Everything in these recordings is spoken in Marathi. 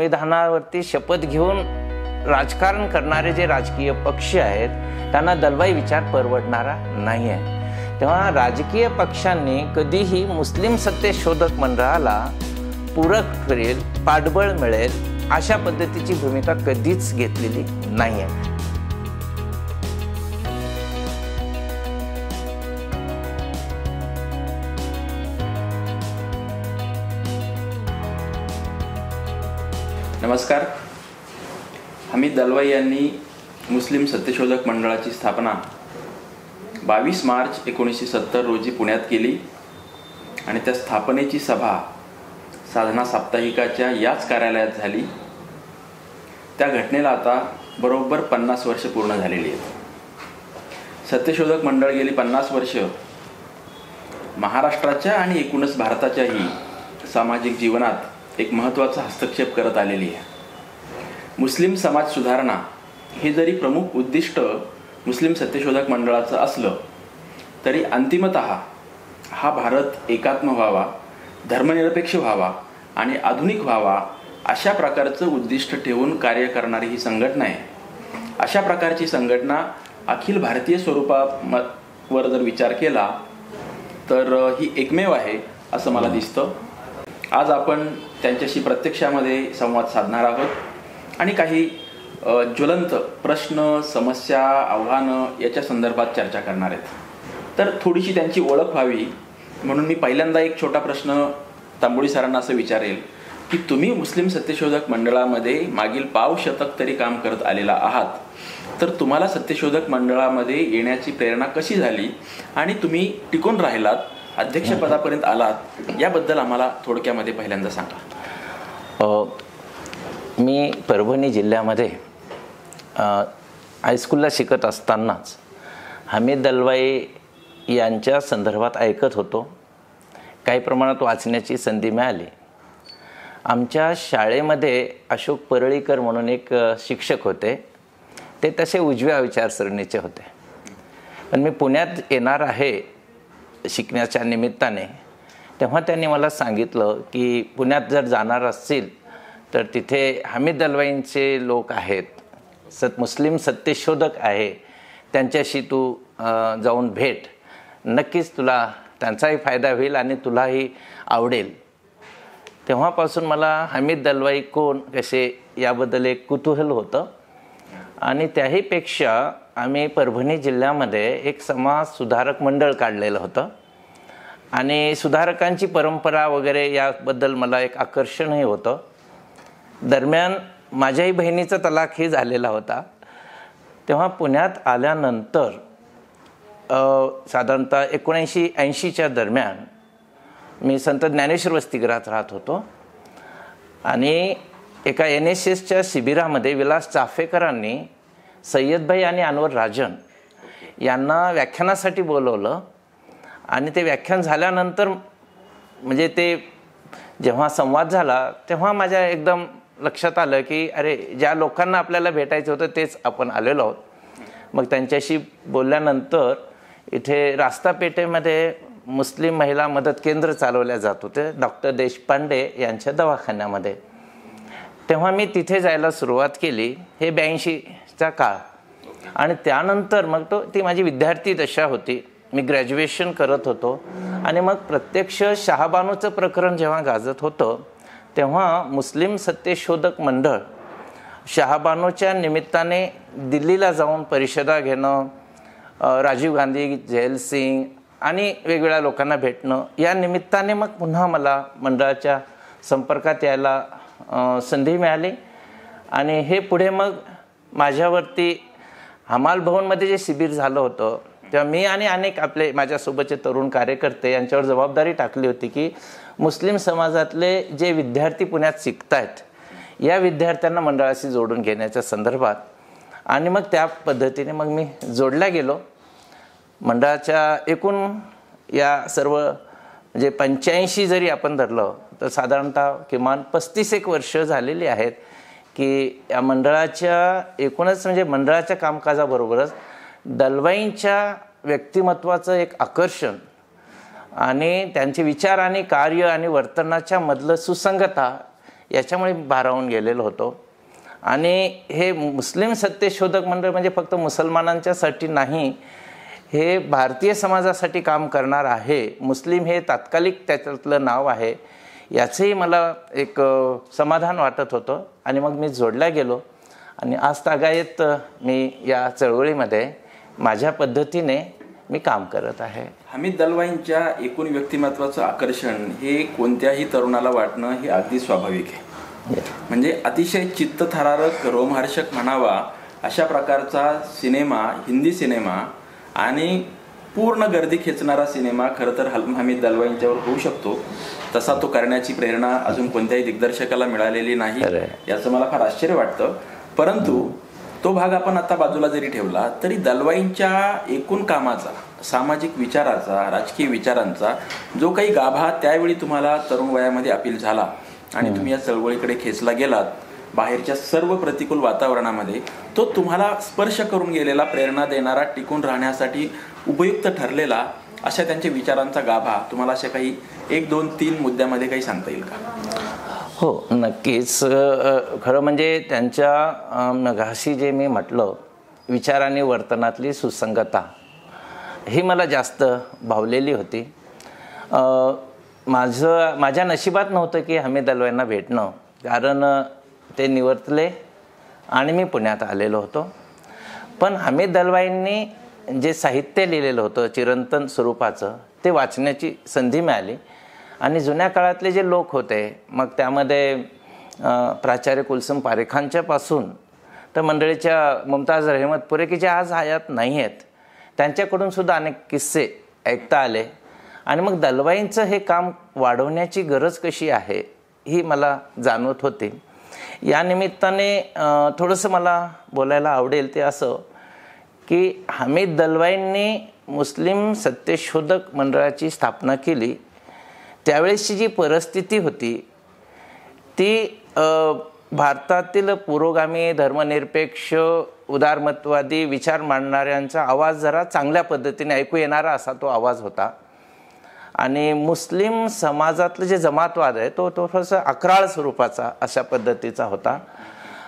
संविधानावरती शपथ घेऊन राजकारण करणारे जे राजकीय पक्ष आहेत त्यांना दलवाई विचार परवडणारा नाही आहे. तेव्हा राजकीय पक्षांनी कधीही मुस्लिम सत्तेशोधक मंडळाला पूरक करेल पाठबळ मिळेल अशा पद्धतीची भूमिका कधीच घेतलेली नाही आहे. नमस्कार. हमीद दलवाई यांनी मुस्लिम सत्यशोधक मंडळाची स्थापना बावीस मार्च एकोणीसशे सत्तर रोजी पुण्यात केली आणि त्या स्थापनेची सभा साधना साप्ताहिकाच्या याच कार्यालयात झाली. त्या घटनेला आता बरोबर पन्नास वर्ष पूर्ण झालेली आहेत. सत्यशोधक मंडळ गेली पन्नास वर्ष. महाराष्ट्राच्या आणि एकूणच भारताच्याही सामाजिक जीवनात एक महत्त्वाचा हस्तक्षेप करत आलेली आहे. मुस्लिम समाज सुधारणा हे जरी प्रमुख उद्दिष्ट मुस्लिम सत्यशोधक मंडळाचं असलं तरी अंतिमत हा भारत एकात्म व्हावा धर्मनिरपेक्ष व्हावा आणि आधुनिक व्हावा अशा प्रकारचं उद्दिष्ट ठेवून कार्य करणारी ही संघटना आहे. अशा प्रकारची संघटना अखिल भारतीय स्वरूपावर जर विचार केला तर ही एकमेव आहे असं मला दिसतं. आज आपण त्यांच्याशी प्रत्यक्षामध्ये संवाद साधणार आहोत. आणि काही ज्वलंत प्रश्न समस्या आव्हानं याच्या संदर्भात चर्चा करणार आहेत. तर थोडीशी त्यांची ओळख व्हावी. म्हणून मी पहिल्यांदा एक छोटा प्रश्न तांबोळी सरांना असं विचारेल की तुम्ही मुस्लिम सत्यशोधक मंडळामध्ये मागील पाव शतक तरी काम करत आलेला आहात तर तुम्हाला सत्यशोधक मंडळामध्ये येण्याची प्रेरणा कशी झाली? आणि तुम्ही टिकून राहिलात? अध्यक्षपदापर्यंत आलात याबद्दल आम्हाला थोडक्यामध्ये पहिल्यांदा सांगा. मी परभणी जिल्ह्यामध्ये हायस्कूलला शिकत असतानाच हमीद दलवाई यांच्या संदर्भात ऐकत होतो. काही प्रमाणात वाचण्याची संधी मिळाली. आमच्या शाळेमध्ये अशोक परळीकर म्हणून एक शिक्षक होते. ते तसे उजव्या विचारसरणीचे होते. पण मी पुण्यात येणार आहे शिकण्याच्या निमित्ताने. तेव्हा त्यांनी मला सांगितलं की पुण्यात जर जाणार असतील तर तिथे हमीद दलवाईंचे लोक आहेत. सत मुस्लिम सत्यशोधक आहे. त्यांच्याशी तू जाऊन भेट. नक्कीच तुला त्यांचाही फायदा होईल आणि तुलाही आवडेल. तेव्हापासून मला हमीद दलवाई कोण कसे याबद्दल एक कुतूहल होतं. आणि त्याहीपेक्षा आम्ही परभणी जिल्ह्यामध्ये एक समाज सुधारक मंडळ काढलेलं होतं. आणि सुधारकांची परंपरा वगैरे याबद्दल मला एक आकर्षणही होतं. दरम्यान माझ्याही बहिणीचा तलाकही झालेला होता. तेव्हा पुण्यात आल्यानंतर साधारणतः एकोणऐंशी ऐंशीच्या दरम्यान मी संत ज्ञानेश्वर वसतिगृहात राहत होतो. आणि एका एन एस एसच्या शिबिरामध्ये विलास चाफेकरांनी सय्यदभाई आणि अनवर राजन यांना व्याख्यानासाठी बोलवलं. आणि ते व्याख्यान झाल्यानंतर म्हणजे ते जेव्हा संवाद झाला तेव्हा माझ्या एकदम लक्षात आलं की अरे ज्या लोकांना आपल्याला भेटायचं होतं तेच आपण आलेलो आहोत. मग त्यांच्याशी बोलल्यानंतर इथे रास्ता पेठेमध्ये मुस्लिम महिला मदत केंद्र चालवल्या जात होते डॉक्टर देशपांडे यांच्या दवाखान्यामध्ये. तेव्हा मी तिथे जायला सुरुवात केली. हे चा काळ. आणि त्यानंतर मग तो ती माझी विद्यार्थी दशा होती. मी ग्रॅज्युएशन करत होतो. आणि मग प्रत्यक्ष शहाबानूचं प्रकरण जेव्हा गाजत होतं तेव्हा मुस्लिम सत्यशोधक मंडळ शहाबानूच्या निमित्ताने दिल्लीला जाऊन परिषदा घेणं राजीव गांधी जयल सिंग आणि वेगवेगळ्या लोकांना भेटणं या निमित्ताने मग पुन्हा मला मंडळाच्या संपर्कात यायला संधी मिळाली. आणि हे पुढे मग माझ्यावरती हमाल भवनमध्ये जे शिबिर झालं होतं तेव्हा मी आणि अनेक आपले माझ्यासोबतचे तरुण कार्यकर्ते यांच्यावर जबाबदारी टाकली होती की मुस्लिम समाजातले जे विद्यार्थी पुण्यात शिकतायत या विद्यार्थ्यांना मंडळाशी जोडून घेण्याच्या संदर्भात आणि मग त्या पद्धतीने मग मी जोडल्या गेलो. मंडळाच्या एकूण या सर्व म्हणजे पंच्याऐंशी जरी आपण धरलं तर साधारणतः किमान पस्तीस एक वर्ष झालेली आहेत. की या मंडळाच्या एकूणच म्हणजे मंडळाच्या कामकाजाबरोबरच दलवाईंच्या व्यक्तिमत्वाचं एक आकर्षण आणि त्यांचे विचार आणि कार्य आणि वर्तनाच्या मधलं सुसंगता याच्यामुळे भारावून गेलेलो होतो. आणि हे मुस्लिम सत्यशोधक मंडळ म्हणजे फक्त मुसलमानांच्यासाठी नाही हे भारतीय समाजासाठी काम करणार आहे. मुस्लिम हे तात्कालिक त्याच्यातलं नाव आहे. याचंही मला एक समाधान वाटत होतं. आणि मग मी जोडल्या गेलो. आणि आज तागायत मी या चळवळीमध्ये माझ्या पद्धतीने मी काम करत आहे. हमीद दलवाईंच्या एकूण व्यक्तिमत्वाचं आकर्षण हे कोणत्याही तरुणाला वाटणं हे अगदी स्वाभाविक आहे. म्हणजे अतिशय चित्तथरारक रोमहर्षक म्हणावा अशा प्रकारचा सिनेमा हिंदी सिनेमा आणि पूर्ण गर्दी खेचणारा सिनेमा खरं तर हल- हमीद दलवाईंच्यावर होऊ शकतो. तसा तो करण्याची प्रेरणा अजून कोणत्याही दिग्दर्शकाला मिळालेली नाही. याचं मला फार आश्चर्य वाटतं. परंतु तो भाग आपण आता बाजूला जरी ठेवला तरी दलवाईंच्या एकूण कामाचा सामाजिक विचाराचा राजकीय विचारांचा जो काही गाभा त्यावेळी तुम्हाला तरुण वयामध्ये अपील झाला आणि तुम्ही या चळवळीकडे खेचला गेलात बाहेरच्या सर्व प्रतिकूल वातावरणामध्ये तो तुम्हाला स्पर्श करून गेलेला प्रेरणा देणारा टिकून राहण्यासाठी उपयुक्त ठरलेला अशा त्यांच्या विचारांचा गाभा तुम्हाला अशा काही एक दोन तीन मुद्द्यामध्ये काही सांगता येईल का? हो नक्कीच. खरं म्हणजे त्यांच्या अ, जे मी म्हटलं विचार आणि वर्तनातली सुसंगता ही मला जास्त भावलेली होती. माझं माझ्या नशिबात नव्हतं की हमीद अल्वांना भेटणं. कारण ते निवर्तले आणि मी पुण्यात आलेलो होतो. पण हमीद दलवाईंनी जे साहित्य लिहिलेलं होतं चिरंतन स्वरूपाचं ते वाचण्याची संधी मिळाली. आणि जुन्या काळातले जे लोक होते मग त्यामध्ये प्राचार्य कुलसुम पारेखांच्यापासून तर मंडळीच्या मुमताज रहमतपुरे की जे आज हयात नाही आहेत त्यांच्याकडून सुद्धा अनेक किस्से ऐकता आले. आणि मग दलवाईंचं हे काम वाढवण्याची गरज कशी आहे ही मला जाणवत होती. या निमित्ताने थोडंसं मला बोलायला आवडेल ते असं की हमीद दलवाईंनी मुस्लिम सत्यशोधक मंडळाची स्थापना केली. त्यावेळेसची जी परिस्थिती होती ती भारतातील पुरोगामी धर्मनिरपेक्ष उदारमतवादी विचार मांडणाऱ्यांचा आवाज जरा चांगल्या पद्धतीने ऐकू येणारा असा तो आवाज होता. आणि मुस्लिम समाजातलं जे जमातवाद आहे तो तो थोडंसं अकराळ स्वरूपाचा अशा पद्धतीचा होता.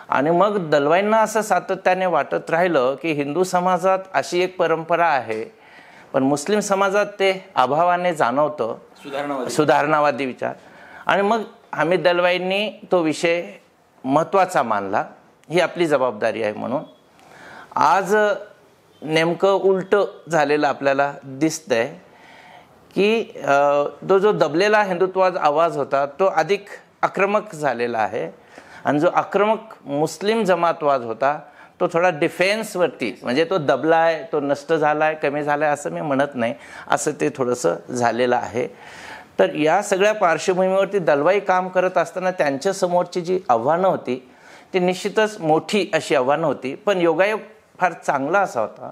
आणि मग दलवाईंना असं सातत्याने वाटत राहिलं की हिंदू समाजात अशी एक परंपरा आहे पण मुस्लिम समाजात ते अभावाने जाणवतं. सुधारणा सुधारणावादी विचार. आणि मग हमीद दलवाईंनी तो विषय महत्त्वाचा मानला. ही आपली जबाबदारी आहे म्हणून. आज नेमकं उलटं झालेलं आपल्याला दिसतंय. की तो जो दबलेला हिंदुत्वाचा आवाज होता तो अधिक आक्रमक झालेला आहे. आणि जो आक्रमक मुस्लिम जमातवाद होता तो थोडा डिफेन्सवरती म्हणजे तो दबला आहे तो नष्ट झाला आहे कमी झाला आहे असं मी म्हणत नाही. असं ते थोडंसं झालेलं आहे. तर या सगळ्या पार्श्वभूमीवरती दलवाई काम करत असताना त्यांच्यासमोरची जी आव्हानं होती ती निश्चितच मोठी अशी आव्हानं होती. पण योगायोग फार चांगला असा होता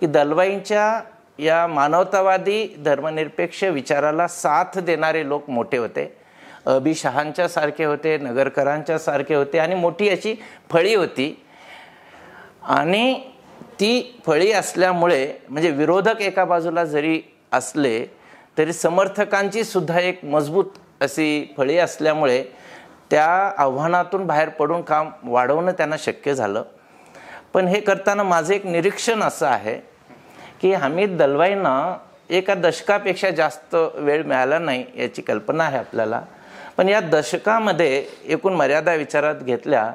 की दलवाईंच्या या मानवतावादी धर्मनिरपेक्ष विचाराला साथ देणारे लोक मोठे होते. अबी शहांच्या सारखे होते नगरकरांच्या सारखे होते आणि मोठी अशी फळी होती. आणि ती फळी असल्यामुळे म्हणजे विरोधक एका बाजूला जरी असले तरी समर्थकांची सुद्धा एक मजबूत अशी फळी असल्यामुळे त्या आव्हानातून बाहेर पडून काम वाढवणं त्यांना शक्य झालं. पण हे करताना माझं एक निरीक्षण असं आहे की हमीद दलवाईंना एका दशकापेक्षा जास्त वेळ मिळाला नाही याची कल्पना आहे आपल्याला. पण या दशकामध्ये एकूण मर्यादा विचारात घेतल्या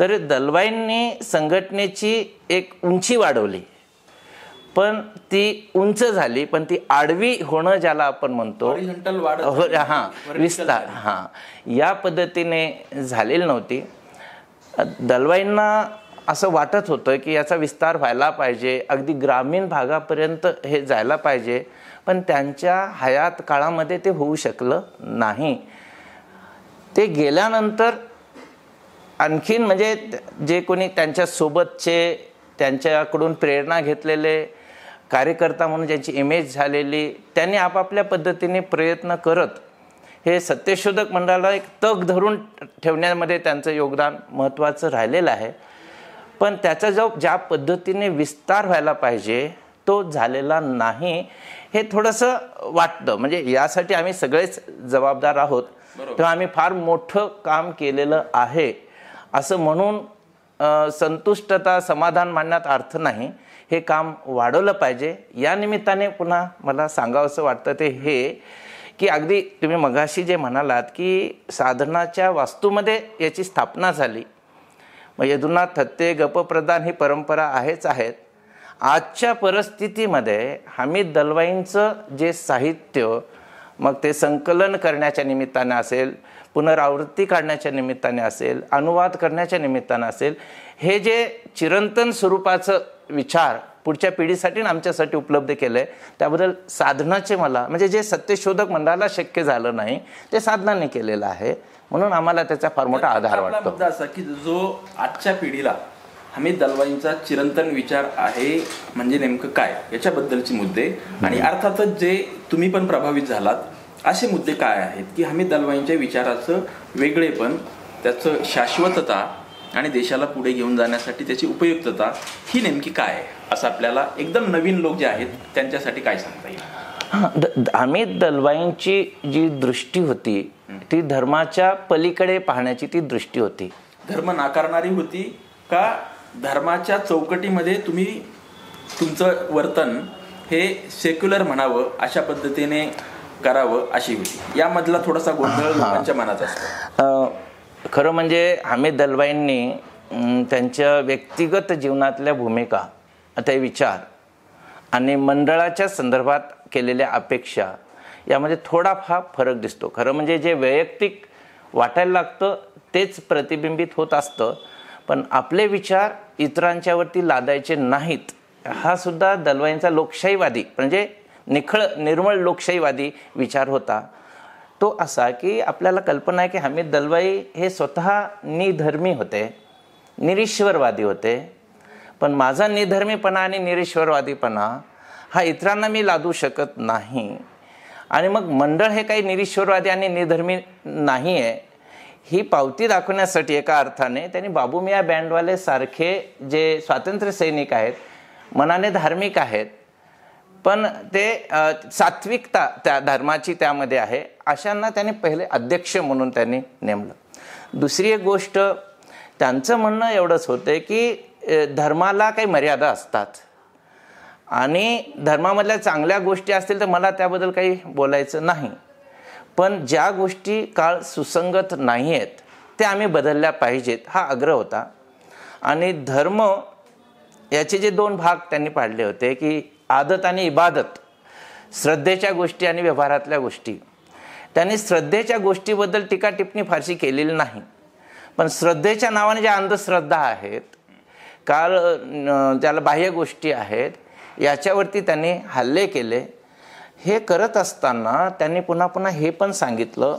तर दलवाईंनी संघटनेची एक उंची वाढवली. पण ती उंच झाली पण ती आडवी होणं ज्याला आपण म्हणतो हो, हां विस्तार हां. या पद्धतीने झालेली नव्हती. दलवाईंना असं वाटत होतं की याचा विस्तार व्हायला पाहिजे अगदी ग्रामीण भागापर्यंत हे जायला पाहिजे पण त्यांच्या हयात काळामध्ये ते होऊ शकलं नाही. ते गेल्यानंतर आणखीन म्हणजे जे कोणी त्यांच्यासोबतचे त्यांच्याकडून प्रेरणा घेतलेले कार्यकर्ता म्हणून ज्यांची इमेज झालेली त्यांनी आपापल्या पद्धतीने प्रयत्न करत हे सत्यशोधक मंडळाला एक तग धरून ठेवण्यामध्ये त्यांचं योगदान महत्त्वाचं राहिलेलं आहे. पण त्याचा जो ज्या पद्धतीने विस्तार व्हायला पाहिजे तो झालेला नाही हे थोडंसं वाटतं. म्हणजे यासाठी आम्ही सगळेच जबाबदार आहोत. तेव्हा आम्ही फार मोठं काम केलेलं आहे. असं म्हणून संतुष्टता समाधान मानण्यात अर्थ नाही. हे काम वाढवलं पाहिजे. या निमित्ताने पुन्हा मला सांगावंसं वाटतं ते हे की अगदी तुम्ही मगाशी जे म्हणालात की साधनाच्या वास्तूमध्ये याची स्थापना झाली. मग यदुनाथ थत्ते गपप्रदान ही परंपरा आहेच आहेत. आजच्या परिस्थितीमध्ये हमीद दलवाईंचं जे साहित्य मग ते संकलन करण्याच्या निमित्ताने असेल पुनरावृत्ती काढण्याच्या निमित्ताने असेल अनुवाद करण्याच्या निमित्ताने असेल हे जे चिरंतन स्वरूपाचं विचार पुढच्या पिढीसाठी आणि आमच्यासाठी उपलब्ध केलं आहे त्याबद्दल साधनाचे मला म्हणजे जे सत्यशोधक मंडळाला शक्य झालं नाही ते साधनाने केलेलं आहे. म्हणून आम्हाला त्याचा फार मोठा आधार वाटतो. असा की जो आजच्या पिढीला हमीद दलवाईंचा चिरंतन विचार आहे म्हणजे नेमकं काय? याच्याबद्दलचे मुद्दे. आणि अर्थातच जे तुम्ही पण प्रभावित झालात असे मुद्दे काय आहेत की हमीद दलवाईंच्या विचाराचं वेगळेपण त्याचं शाश्वतता आणि देशाला पुढे घेऊन जाण्यासाठी त्याची उपयुक्तता ही नेमकी काय आहे? असं आपल्याला एकदम नवीन लोक जे आहेत त्यांच्यासाठी काय सांगता येईल? हां द- द- अमित दलवाईंची जी दृष्टी होती ती धर्माच्या पलीकडे पाहण्याची ती दृष्टी होती. धर्म नाकारणारी होती का धर्माच्या चौकटीमध्ये तुम्ही तुमचं वर्तन हे सेक्युलर म्हणावं अशा पद्धतीने करावं अशी होती. यामधला थोडासा गोंधळ लोकांच्या मनात असतो. खरं म्हणजे हमीद दलवाईंनी अम, त्यांच्या व्यक्तिगत जीवनातल्या भूमिका ते विचार आणि मंडळाच्या संदर्भात केलेल्या अपेक्षा यामध्ये थोडाफार फरक दिसतो. खरं म्हणजे जे वैयक्तिक वाटायला लागतं तेच प्रतिबिंबित होत असतं. पण आपले विचार इतरांच्यावरती लादायचे नाहीत. हा सुद्धा दलवाईंचा लोकशाहीवादी म्हणजे निखळ निर्मळ लोकशाहीवादी विचार होता. तो असा की आपल्याला कल्पना आहे की हमीद दलवाई हे स्वतः निधर्मी होते निरीश्वरवादी होते. पण माझा निधर्मीपणा आणि निरीश्वरवादीपणा हा इतरांना मी लादू शकत नाही. आणि मग मंडळ हे काही निरीश्वरवादी आणि निधर्मी नाही आहे ही पावती दाखवण्यासाठी एका अर्थाने त्यांनी बाबू मिया बँडवाले सारखे जे स्वातंत्र्य सैनिक आहेत मनाने धार्मिक आहेत पण ते सात्विकता त्या धर्माची त्यामध्ये आहे अशांना त्यांनी पहिले अध्यक्ष म्हणून त्यांनी नेमलं. दुसरी एक गोष्ट त्यांचं म्हणणं एवढंच होतं की धर्माला काही मर्यादा असतात. आणि धर्मामधल्या चांगल्या गोष्टी असतील तर मला त्याबद्दल काही बोलायचं नाही. पण ज्या गोष्टी काळ सुसंगत नाही आहेत त्या आम्ही बदलल्या पाहिजेत हा आग्रह होता. आणि धर्म याचे जे दोन भाग त्यांनी पाडले होते की आदत आणि इबादत श्रद्धेच्या गोष्टी आणि व्यवहारातल्या गोष्टी. त्यांनी श्रद्धेच्या गोष्टीबद्दल टीका टिप्पणी फारशी केलेली नाही. पण श्रद्धेच्या नावाने ज्या अंधश्रद्धा आहेत काल ज्याला बाह्य गोष्टी आहेत याच्यावरती त्यांनी हल्ले केले. हे करत असताना त्यांनी पुन्हा पुन्हा हे पण सांगितलं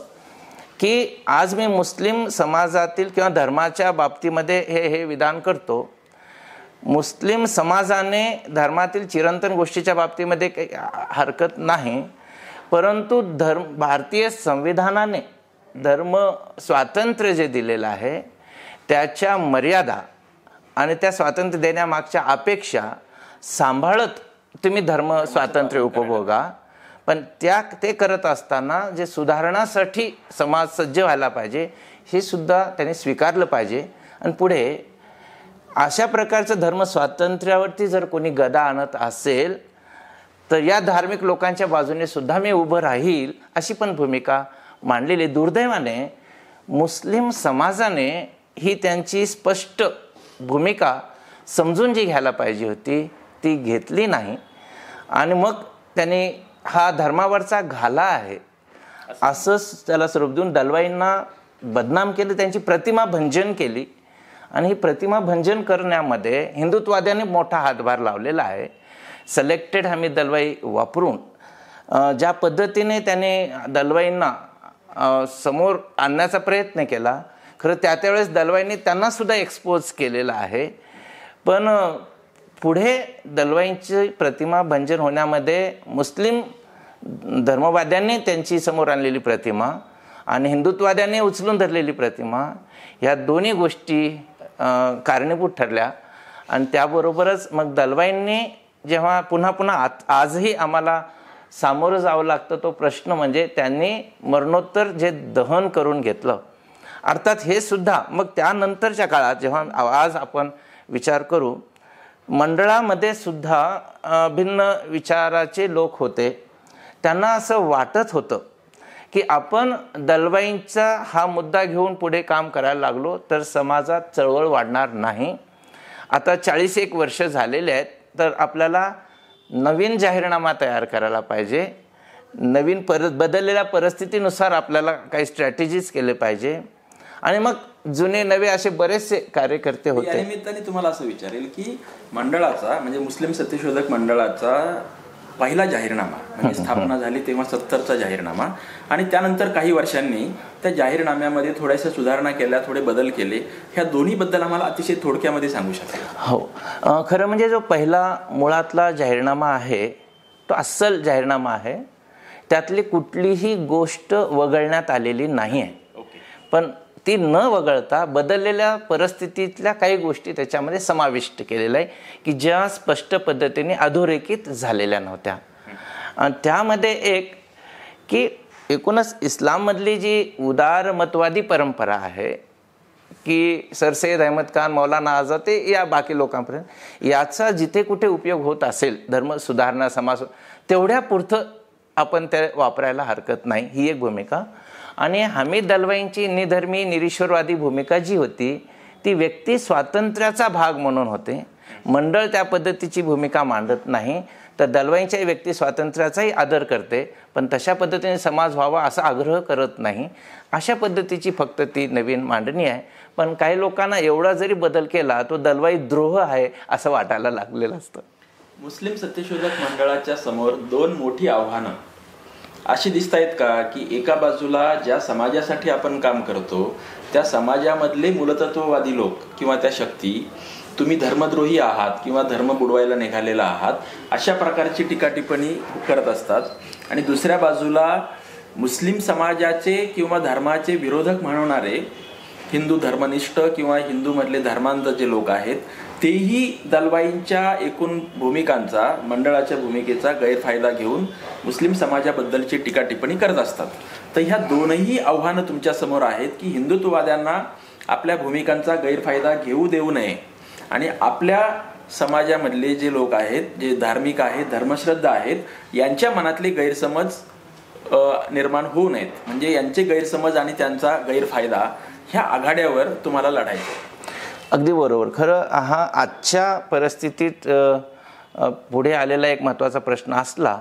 की आज मी मुस्लिम समाजातील किंवा धर्माच्या बाबतीमध्ये हे हे विधान करतो. मुस्लिम समाजाने धर्मातील चिरंतन गोष्टीच्या बाबतीमध्ये काही हरकत नाही परंतु धर्म भारतीय संविधानाने धर्म स्वातंत्र्य जे दिलेलं आहे त्याच्या मर्यादा आणि त्या स्वातंत्र्य देण्यामागच्या अपेक्षा सांभाळत तुम्ही धर्म स्वातंत्र्य उपभोगा पण त्या ते करत असताना जे सुधारणासाठी समाज सज्ज व्हायला पाहिजे हे सुद्धा त्यांनी स्वीकारलं पाहिजे. आणि पुढे अशा प्रकारचं धर्म स्वातंत्र्यावरती जर कोणी गदा आणत असेल तर या धार्मिक लोकांच्या बाजूने सुद्धा मी उभं राहील अशी पण भूमिका मांडलेली. दुर्दैवाने मुस्लिम समाजाने ही त्यांची स्पष्ट भूमिका समजून जी घ्यायला पाहिजे होती ती घेतली नाही. आणि मग त्यांनी हा धर्मावरचा घाला आहे. असंच त्याला स्वरूप देऊन दलवाईंना बदनाम केली त्यांची प्रतिमा भंजन केली. आणि ही प्रतिमा भंजन करण्यामध्ये हिंदुत्वाद्याने मोठा हातभार लावलेला आहे. सिलेक्टेड हमी दलवाई वापरून ज्या पद्धतीने त्याने दलवाईंना समोर आणण्याचा प्रयत्न केला खरं त्या त्यावेळेस दलवाईंनी त्यांनासुद्धा एक्सपोज केलेलं आहे. पण पुढे दलवाईंची प्रतिमा भंजन होण्यामध्ये मुस्लिम धर्मवाद्यांनी त्यांची समोर आणलेली प्रतिमा आणि हिंदुत्ववाद्यांनी उचलून धरलेली प्रतिमा ह्या दोन्ही गोष्टी कारणीभूत ठरल्या. आणि त्याबरोबरच मग दलवाईंनी जेव्हा पुन्हा पुन्हा आत आजही आम्हाला सामोरं जावं लागतं तो प्रश्न म्हणजे त्यांनी मरणोत्तर जे दहन करून घेतलं अर्थात हे सुद्धा मग त्यानंतरच्या काळात जेव्हा आज आपण विचार करू मंडळामध्ये सुद्धा भिन्न विचाराचे लोक होते. त्यांना असं वाटत होतं की आपण दलबाईंचा हा मुद्दा घेऊन पुढे काम करायला लागलो तर समाजात चळवळ वाढणार नाही. आता चाळीस एक वर्ष झालेले आहेत तर आपल्याला नवीन जाहीरनामा तयार करायला पाहिजे. नवीन पर बदललेल्या परिस्थितीनुसार आपल्याला काही स्ट्रॅटेजीज केले पाहिजे. आणि मग जुने नवे असे बरेचसे कार्यकर्ते या होते. निमित्ताने तुम्हाला असं विचारेल की मंडळाचा म्हणजे मुस्लिम सत्यशोधक मंडळाचा पहिला जाहीरनामा म्हणजे स्थापना झाली तेव्हा सत्तरचा जाहीरनामा. आणि त्यानंतर काही वर्षांनी त्या जाहीरनाम्यामध्ये थोड्याशा सुधारणा केल्या थोडे बदल केले. ह्या दोन्ही बद्दल आम्हाला अतिशय थोडक्यामध्ये सांगू शकाल. हो. खरं म्हणजे जो पहिला मुळातला जाहीरनामा आहे तो अस्सल जाहीरनामा आहे. त्यातली कुठलीही गोष्ट वगळण्यात आलेली नाही आहे पण ती न वगळता बदललेल्या परिस्थितीतल्या काही गोष्टी त्याच्यामध्ये समाविष्ट केलेल्या आहे की ज्या स्पष्ट पद्धतीने अधोरेखित झालेल्या नव्हत्या. आणि त्यामध्ये एक की एकूणच इस्लाममधली जी उदारमतवादी परंपरा आहे की सरसैद अहमद खान मौलाना आझाद ते या बाकी लोकांपर्यंत याचा जिथे कुठे उपयोग होत असेल धर्म सुधारणा समाज तेवढ्या पुरतं आपण ते वापरायला हरकत नाही ही एक भूमिका. आणि हमीद दलवाईंची निधर्मी निरीश्वरवादी भूमिका जी होती ती व्यक्ती स्वातंत्र्याचा भाग म्हणून होते. मंडळ त्या पद्धतीची भूमिका मांडत नाही तर दलवाईंच्याही व्यक्ती स्वातंत्र्याचाही आदर करते पण तशा पद्धतीने समाज व्हावा असा आग्रह करत नाही. अशा पद्धतीची फक्त ती नवीन मांडणी आहे. पण काही लोकांना एवढा जरी बदल केला तो दलवाई द्रोह आहे असं वाटायला लागलेलं असतं. मुस्लिम सत्यशोधक मंडळाच्या समोर दोन मोठी आव्हानं अशी दिसत आहेत का की एका बाजूला ज्या समाजासाठी आपण काम करतो त्या समाजामधले मूलतत्ववादी लोक किंवा त्या शक्ती तुम्ही धर्मद्रोही आहात किंवा धर्म बुडवायला निघालेला आहात अशा प्रकारची टीका टिप्पणी करत असतात. आणि दुसऱ्या बाजूला मुस्लिम समाजाचे किंवा धर्माचे विरोधक म्हणणारे हिंदू धर्मनिष्ठ किंवा हिंदूमधले धर्मांध जे लोक आहेत तेही दलबाईंच्या एकूण भूमिकांचा मंडळाच्या भूमिकेचा गैरफायदा घेऊन मुस्लिम समाजाबद्दलची टीका टिप्पणी करत असतात. तर ह्या दोनही आव्हानं तुमच्यासमोर आहेत की हिंदुत्ववाद्यांना आपल्या भूमिकांचा गैरफायदा घेऊ देऊ नये आणि आपल्या समाजामधले जे लोक आहेत जे धार्मिक आहेत धर्मश्रद्धा आहेत यांच्या मनातले गैरसमज निर्माण होऊ नयेत. म्हणजे यांचे गैरसमज आणि त्यांचा गैरफायदा ह्या आघाड्यावर तुम्हाला लढायचं अगदी बरोबर. खरं हा आजच्या परिस्थितीत पुढे आलेला एक महत्त्वाचा प्रश्न असला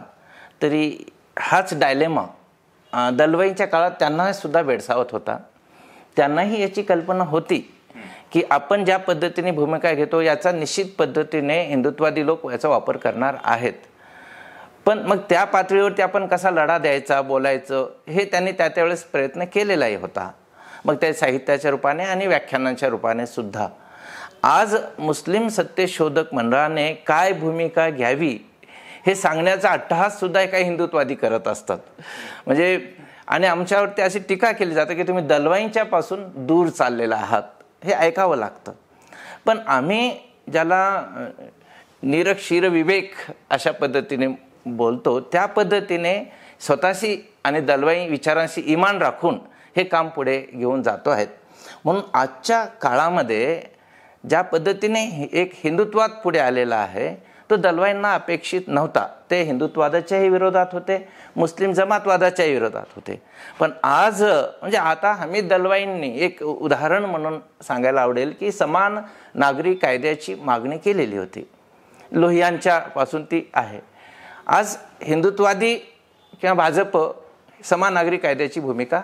तरी हाच डायलेमा दलवाईच्या दलवाईंच्या काळात त्यांना सुद्धा भेडसावत होता. त्यांनाही याची कल्पना होती की आपण ज्या पद्धतीने भूमिका घेतो याचा निश्चित पद्धतीने हिंदुत्वादी लोक याचा वापर करणार आहेत. पण मग त्या पातळीवरती आपण कसा लढा द्यायचा बोलायचं हे त्यांनी त्या त्यावेळेस प्रयत्न केलेलाही होता. मग त्या साहित्याच्या रूपाने आणि व्याख्यानांच्या रूपाने सुद्धा. आज मुस्लिम सत्यशोधक मंडळाने काय भूमिका घ्यावी हे सांगण्याचा अट्टहास सुद्धा काही हिंदुत्वादी करत असतात. म्हणजे आणि आमच्यावरती अशी टीका केली जाते की तुम्ही दलवाईंच्या पासून दूर चाललेला आहात. हे ऐकावं लागतं. पण आम्ही ज्याला निरक्षीर विवेक अशा पद्धतीने बोलतो त्या पद्धतीने स्वतःशी आणि दलवाई विचारांशी इमान राखून हे काम पुढे घेऊन जातो आहेत. म्हणून आजच्या काळामध्ये ज्या पद्धतीने एक हिंदुत्वात पुढे आलेला आहे तो दलवाईंना अपेक्षित नव्हता. ते हिंदुत्वादाच्याही विरोधात होते मुस्लिम जमातवादाच्याही विरोधात होते. पण आज म्हणजे आता हमीद दलवाईंनी एक उदाहरण म्हणून सांगायला आवडेल की समान नागरी कायद्याची मागणी केलेली होती. लोहियांच्या पासून ती आहे. आज हिंदुत्वादी किंवा भाजप समान नागरी कायद्याची भूमिका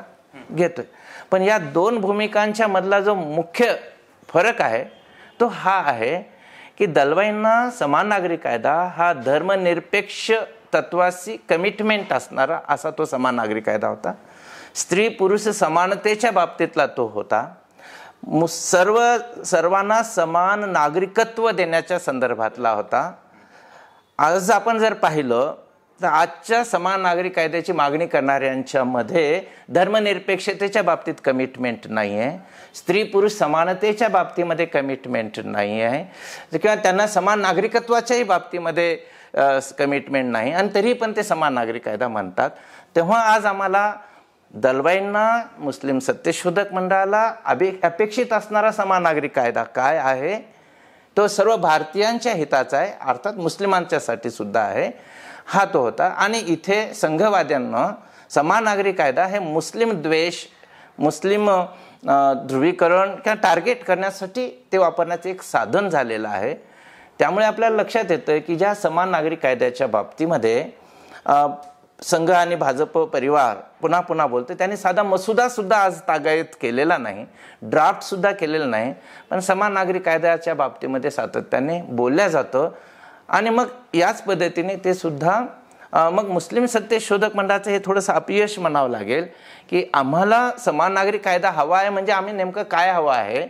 घेतोय. पण या दोन भूमिकांच्या मधला जो मुख्य फरक आहे तो हा आहे की दलवाईंना समान नागरी कायदा हा धर्मनिरपेक्ष तत्वाशी कमिटमेंट असणारा असा तो समान नागरी कायदा होता. स्त्री पुरुष समानतेच्या बाबतीतला तो होता. मु सर्व सर्वांना समान नागरिकत्व देण्याच्या संदर्भातला होता. आज आपण जर पाहिलं तर आजच्या समान नागरिक कायद्याची मागणी करणाऱ्यांच्यामध्ये धर्मनिरपेक्षतेच्या बाबतीत कमिटमेंट नाही आहे स्त्री पुरुष समानतेच्या बाबतीमध्ये कमिटमेंट नाही आहे किंवा त्यांना समान नागरिकत्वाच्याही बाबतीमध्ये कमिटमेंट नाही. आणि तरी पण ते समान नागरिक कायदा म्हणतात तेव्हा आज आम्हाला दलवाईंना मुस्लिम सत्यशोधक मंडळाला अभि अपेक्षित असणारा समान नागरिक कायदा काय आहे? तो सर्व भारतीयांच्या हिताचा आहे. अर्थात मुस्लिमांच्यासाठी सुद्धा आहे. हा तो होता. आणि इथे संघवाद्यांना समान नागरी कायदा हे मुस्लिम द्वेष मुस्लिम ध्रुवीकरण किंवा टार्गेट करण्यासाठी ते वापरण्याचं एक साधन झालेलं आहे. त्यामुळे आपल्याला लक्षात येतं की ज्या समान नागरी कायद्याच्या बाबतीमध्ये संघ आणि भाजप परिवार पुन्हा पुन्हा बोलते त्यांनी साधा मसुदासुद्धा आज तागायत केलेला नाही. ड्राफ्टसुद्धा केलेला नाही. पण समान नागरी कायद्याच्या बाबतीमध्ये सातत्याने बोलल्या जातं. आणि मग याच पद्धतीने ते सुद्धा मग मुस्लिम सत्यशोधक मंडळाचं हे थोडंसं अपयश म्हणावं लागेल की आम्हाला समान नागरी कायदा हवा आहे म्हणजे आम्ही नेमकं काय हवं आहे?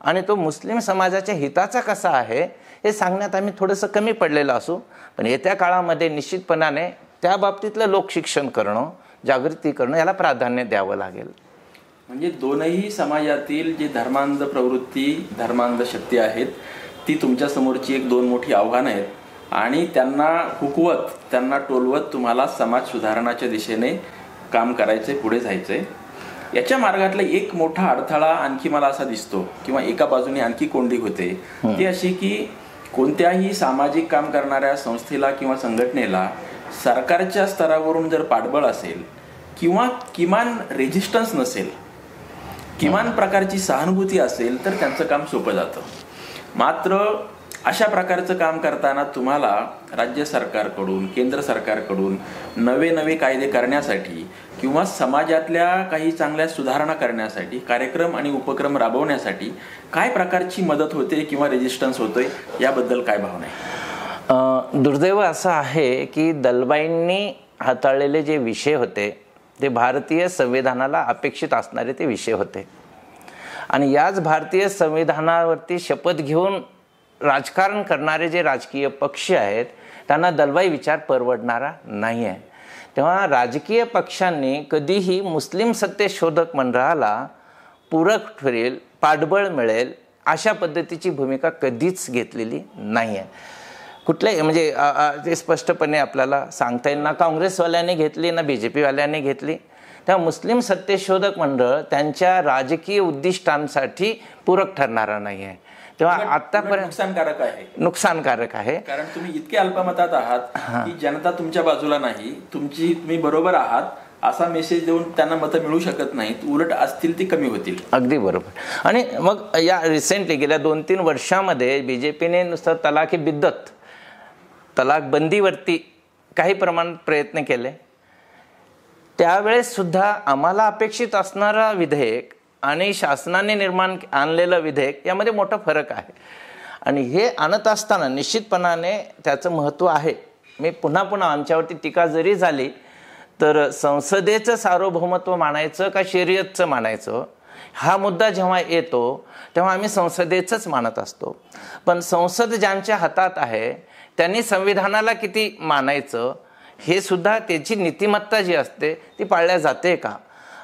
आणि तो मुस्लिम समाजाच्या हिताचा कसा आहे? हे सांगण्यात आम्ही थोडंसं कमी पडलेलं असू. पण येत्या काळामध्ये निश्चितपणाने त्या बाबतीतलं लोकशिक्षण करणं जागृती करणं याला प्राधान्य द्यावं लागेल. म्हणजे दोनही समाजातील जी धर्मांध प्रवृत्ती धर्मांध शक्ती आहेत ती तुमच्या समोरची एक दोन मोठी आव्हानं आहेत. आणि त्यांना हुकवत त्यांना टोलवत तुम्हाला समाज सुधारणाच्या दिशेने काम करायचंय पुढे जायचंय याच्या मार्गातला एक मोठा अडथळा आणखी मला असा दिसतो किंवा एका बाजूने आणखी कोंडी होते. ती अशी की कोणत्याही सामाजिक काम करणाऱ्या संस्थेला किंवा संघटनेला सरकारच्या स्तरावरून जर पाठबळ असेल किंवा किमान रेजिस्टन्स नसेल किमान प्रकारची सहानुभूती असेल तर त्यांचं काम सोपं जातं. मात्र अशा प्रकारचं काम करताना तुम्हाला राज्य सरकारकडून केंद्र सरकारकडून नवे नवे कायदे करण्यासाठी किंवा समाजातल्या काही चांगल्या सुधारणा करण्यासाठी कार्यक्रम आणि उपक्रम राबवण्यासाठी काय प्रकारची मदत होते किंवा रेजिस्टन्स होतोय याबद्दल काय भावना आहे? दुर्दैव असं आहे की दलबाईंनी हाताळलेले जे विषय होते ते भारतीय संविधानाला अपेक्षित असणारे ते विषय होते. आणि याच भारतीय संविधानावरती शपथ घेऊन राजकारण करणारे जे राजकीय पक्ष आहेत त्यांना दलवाई विचार परवडणारा नाही आहे तेव्हा राजकीय पक्षांनी कधीही मुस्लिम सत्तेशोधक मंडळाला पूरक ठरेल पाठबळ मिळेल अशा पद्धतीची भूमिका कधीच घेतलेली नाही आहे कुठल्याही म्हणजे ते स्पष्टपणे आपल्याला सांगता येईल ना. काँग्रेसवाल्याने घेतली ना बी जे पीवाल्याने घेतली. तेव्हा मुस्लिम सत्यशोधक मंडळ त्यांच्या राजकीय उद्दिष्टांसाठी पूरक ठरणारा नाही आहे तेव्हा आतापर्यंत नुकसानकारक आहे. नुकसानकारक आहे. कारण तुम्ही इतके अल्पमतात आहात की जनता तुमच्या बाजूला नाही. तुमची तुम्ही बरोबर आहात. असा मेसेज देऊन त्यांना मतं मिळू शकत नाहीत. उलट असतील ती कमी होतील. अगदी बरोबर. आणि मग या रिसेंटली गेल्या दोन तीन वर्षामध्ये बीजेपीने नुसतं तलाकी बिद्दत तलाक बंदीवरती काही प्रमाणात प्रयत्न केले. त्यावेळेस सुद्धा आम्हाला अपेक्षित असणारा विधेयक आणि शासनाने निर्माण आणलेलं विधेयक यामध्ये मोठा फरक आहे. आणि हे आणत असताना निश्चितपणाने त्याचं महत्त्व आहे. मी पुन्हा पुन्हा आमच्यावरती टीका जरी झाली तर संसदेचं सार्वभौमत्व मानायचं का शर्यतचं मानायचं हा मुद्दा जेव्हा येतो तेव्हा आम्ही संसदेचंच मानत असतो. पण संसद ज्यांच्या हातात आहे त्यांनी संविधानाला किती मानायचं हे सुद्धा त्याची नीतिमत्ता जी असते ती पाळल्या जाते का?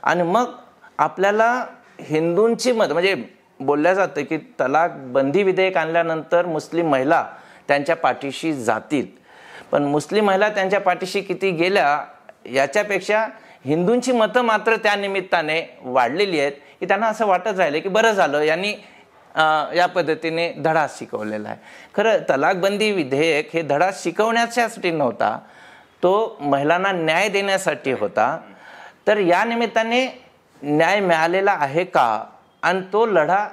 आणि मग आपल्याला हिंदूंची मत म्हणजे बोलल्या जातं की तलाक बंदी विधेयक आणल्यानंतर मुस्लिम महिला त्यांच्या पाठीशी जातील. पण मुस्लिम महिला त्यांच्या पाठीशी किती गेल्या याच्यापेक्षा हिंदूंची मतं मात्र त्या निमित्ताने वाढलेली आहेत की त्यांना असं वाटत राहिलं की बरं झालं यांनी या पद्धतीने धडा शिकवलेला आहे. खरं तलाकबंदी विधेयक हे धडा शिकवण्याच्यासाठी नव्हता तो महिलांना न्याय देण्यासाठी होता. तर या निमित्ताने न्याय मिळालेला आहे का? आणि तो लढा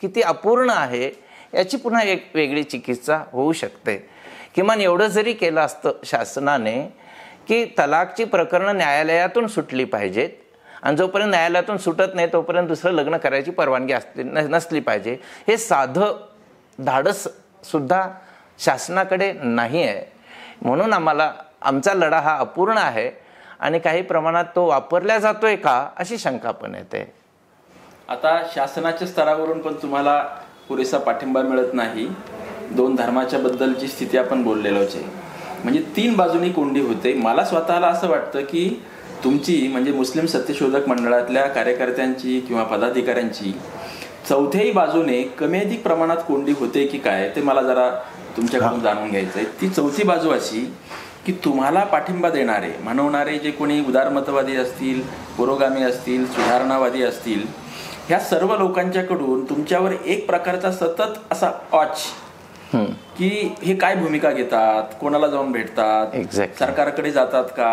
किती अपूर्ण आहे याची पुन्हा एक वेगळी चिकित्सा होऊ शकते. किमान एवढं जरी केलं असतं शासनाने की तलाकची प्रकरणं न्यायालयातून सुटली पाहिजेत. आणि जोपर्यंत न्यायालयातून सुटत नाही तोपर्यंत दुसरं लग्न करायची परवानगी असते नसली पाहिजे. हे साधं धाडस सुद्धा शासनाकडे नाही आहे म्हणून आम्हाला आमचा लढा हा अपूर्ण आहे आणि काही प्रमाणात तो वापरला जातोय का अशी शंका पण येते. आता शासनाच्या स्तरावरून पण तुम्हाला पुरेसा पाठिंबा मिळत नाही. दोन धर्माच्या बद्दलची स्थिती आपण बोललेलोच आहे म्हणजे तीन बाजूनी कोंडी होते. मला स्वतःला असं वाटतं की तुमची म्हणजे मुस्लिम सत्यशोधक मंडळातल्या कार्यकर्त्यांची किंवा पदाधिकाऱ्यांची चौथ्याही बाजूने कमी अधिक प्रमाणात कोंडी होते की काय ते मला जरा तुमच्याकडून जाणून घ्यायचंय. ती चौथी बाजू अशी की तुम्हाला पाठिंबा देणारे म्हणवणारे जे कोणी उदारमतवादी असतील पुरोगामी असतील सुधारणावादी असतील ह्या सर्व लोकांच्याकडून तुमच्यावर एक प्रकारचा सतत असा ऑच. की हे काय भूमिका घेतात कोणाला जाऊन भेटतात Exactly. सरकारकडे जातात का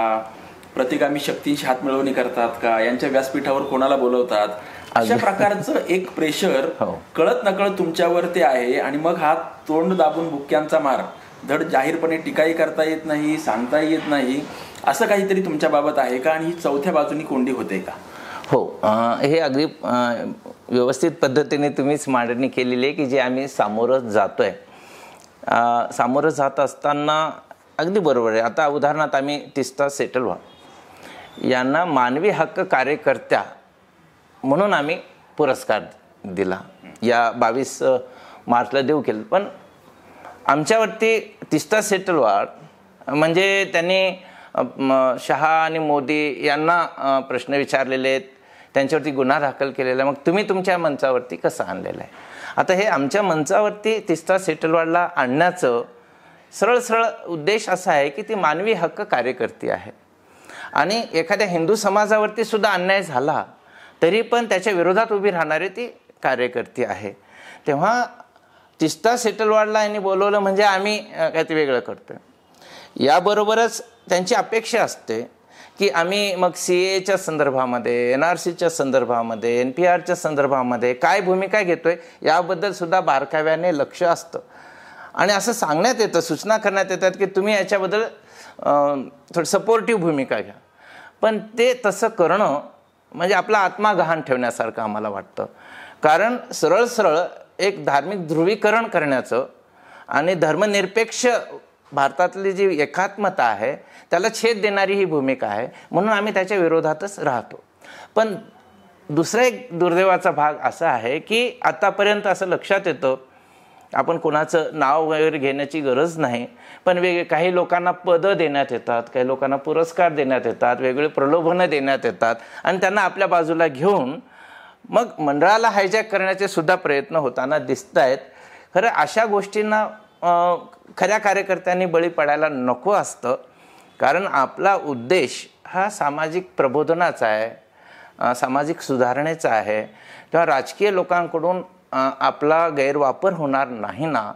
प्रतिगामी शक्तींची हात मिळवणी करतात का यांच्या व्यासपीठावर कोणाला बोलवतात अशा प्रकारचं एक प्रेशर हो. कळत नकळत तुमच्यावर ते आहे आणि मग हा तोंड दाबून बुक्क्यांचा मार धड जाहीरपणे टीकाही करता येत नाही सांगताही येत नाही असं काहीतरी तुमच्या बाबत आहे का? आणि ही चौथ्या बाजूनी कोंडी होते का? हो हे अगदी व्यवस्थित पद्धतीने तुम्हीच मांडणी केलेली आहे की जे आम्ही सामोरं जातो आहे सामोरं जात असताना अगदी बरोबर आहे. आता उदाहरणार्थ आम्ही तिस्ता सेटल व्हा. यांना मानवी हक्क कार्यकर्त्या म्हणून आम्ही पुरस्कार दिला. या बावीस मार्चला देऊ केलं. पण आमच्यावरती तिस्ता सेटलवाड म्हणजे त्यांनी शहा आणि मोदी यांना प्रश्न विचारलेले आहेत. त्यांच्यावरती गुन्हा दाखल केलेला आहे. मग तुम्ही तुमच्या मंचावरती कसं आणलेलं आहे? आता हे आमच्या मंचावरती तिस्ता सेटलवाडला आणण्याचं सरळ सरळ उद्देश असा आहे की ती मानवी हक्क कार्यकर्ती आहे. आणि एखाद्या हिंदू समाजावरती सुद्धा अन्याय झाला तरी पण त्याच्या विरोधात उभी राहणारी ती कार्यकर्ती आहे. तेव्हा तिस्ता सेटलवाडला यांनी बोलवलं म्हणजे आम्ही काहीतरी काय ते वेगळं करतोय. याबरोबरच त्यांची अपेक्षा असते की आम्ही मग सी एच्या संदर्भामध्ये एन आर सीच्या संदर्भामध्ये एन पी आरच्या संदर्भामध्ये काय भूमिका घेतोय याबद्दल सुद्धा बारकाव्याने लक्ष असतं. आणि असं सांगण्यात येतं सूचना करण्यात येतात की तुम्ही याच्याबद्दल थोडं सपोर्टिव्ह भूमिका घ्या. पण ते तसं करणं म्हणजे आपला आत्मा गहाण ठेवण्यासारखं आम्हाला वाटतं. कारण सरळ सरळ एक धार्मिक ध्रुवीकरण करण्याचं आणि धर्मनिरपेक्ष भारतातली जी एकात्मता आहे त्याला छेद देणारी ही भूमिका आहे म्हणून आम्ही त्याच्या विरोधातच राहतो. पण दुसरा एक दुर्दैवाचा भाग असा आहे की आत्तापर्यंत असं लक्षात येतं आपण कोणाचं नाव वगैरे घेण्याची गरज नाही पण वेगळे काही लोकांना पदं देण्यात येतात काही लोकांना पुरस्कार देण्यात येतात वेगवेगळे प्रलोभनं देण्यात येतात आणि त्यांना आपल्या बाजूला घेऊन मग मंडळाला हायजॅक करण्याचे सुद्धा प्रयत्न होताना दिसत आहेत खरं अशा गोष्टींना खऱ्या कार्यकर्त्यांनी बळी पडायला नको असतं. कारण आपला उद्देश हा सामाजिक प्रबोधनाचा आहे सामाजिक सुधारणेचा आहे. तेव्हा राजकीय लोकांकडून आपला गैरवापर होणार नाही ना?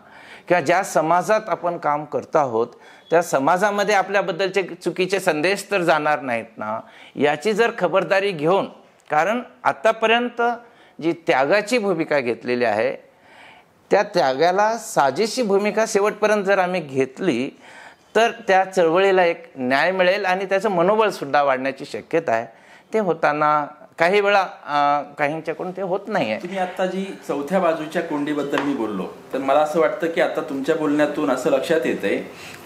किंवा ज्या समाजात आपण काम करत आहोत त्या समाजामध्ये आपल्याबद्दलचे चुकीचे संदेश तर जाणार नाहीत ना? याची जर खबरदारी घेऊन कारण आत्तापर्यंत जी त्यागाची भूमिका घेतलेली आहे त्या त्यागाला साजेशी भूमिका शेवटपर्यंत जर आम्ही घेतली तर त्या चळवळीला एक न्याय मिळेल आणि त्याचं मनोबळसुद्धा वाढण्याची शक्यता आहे. ते होताना काही वेळा काहींच्याकडून ते होत नाही आहे तुम्ही आता जी चौथ्या बाजूच्या कोंडीबद्दल मी बोललो तर मला असं वाटतं की आता तुमच्या बोलण्यातून असं लक्षात येत आहे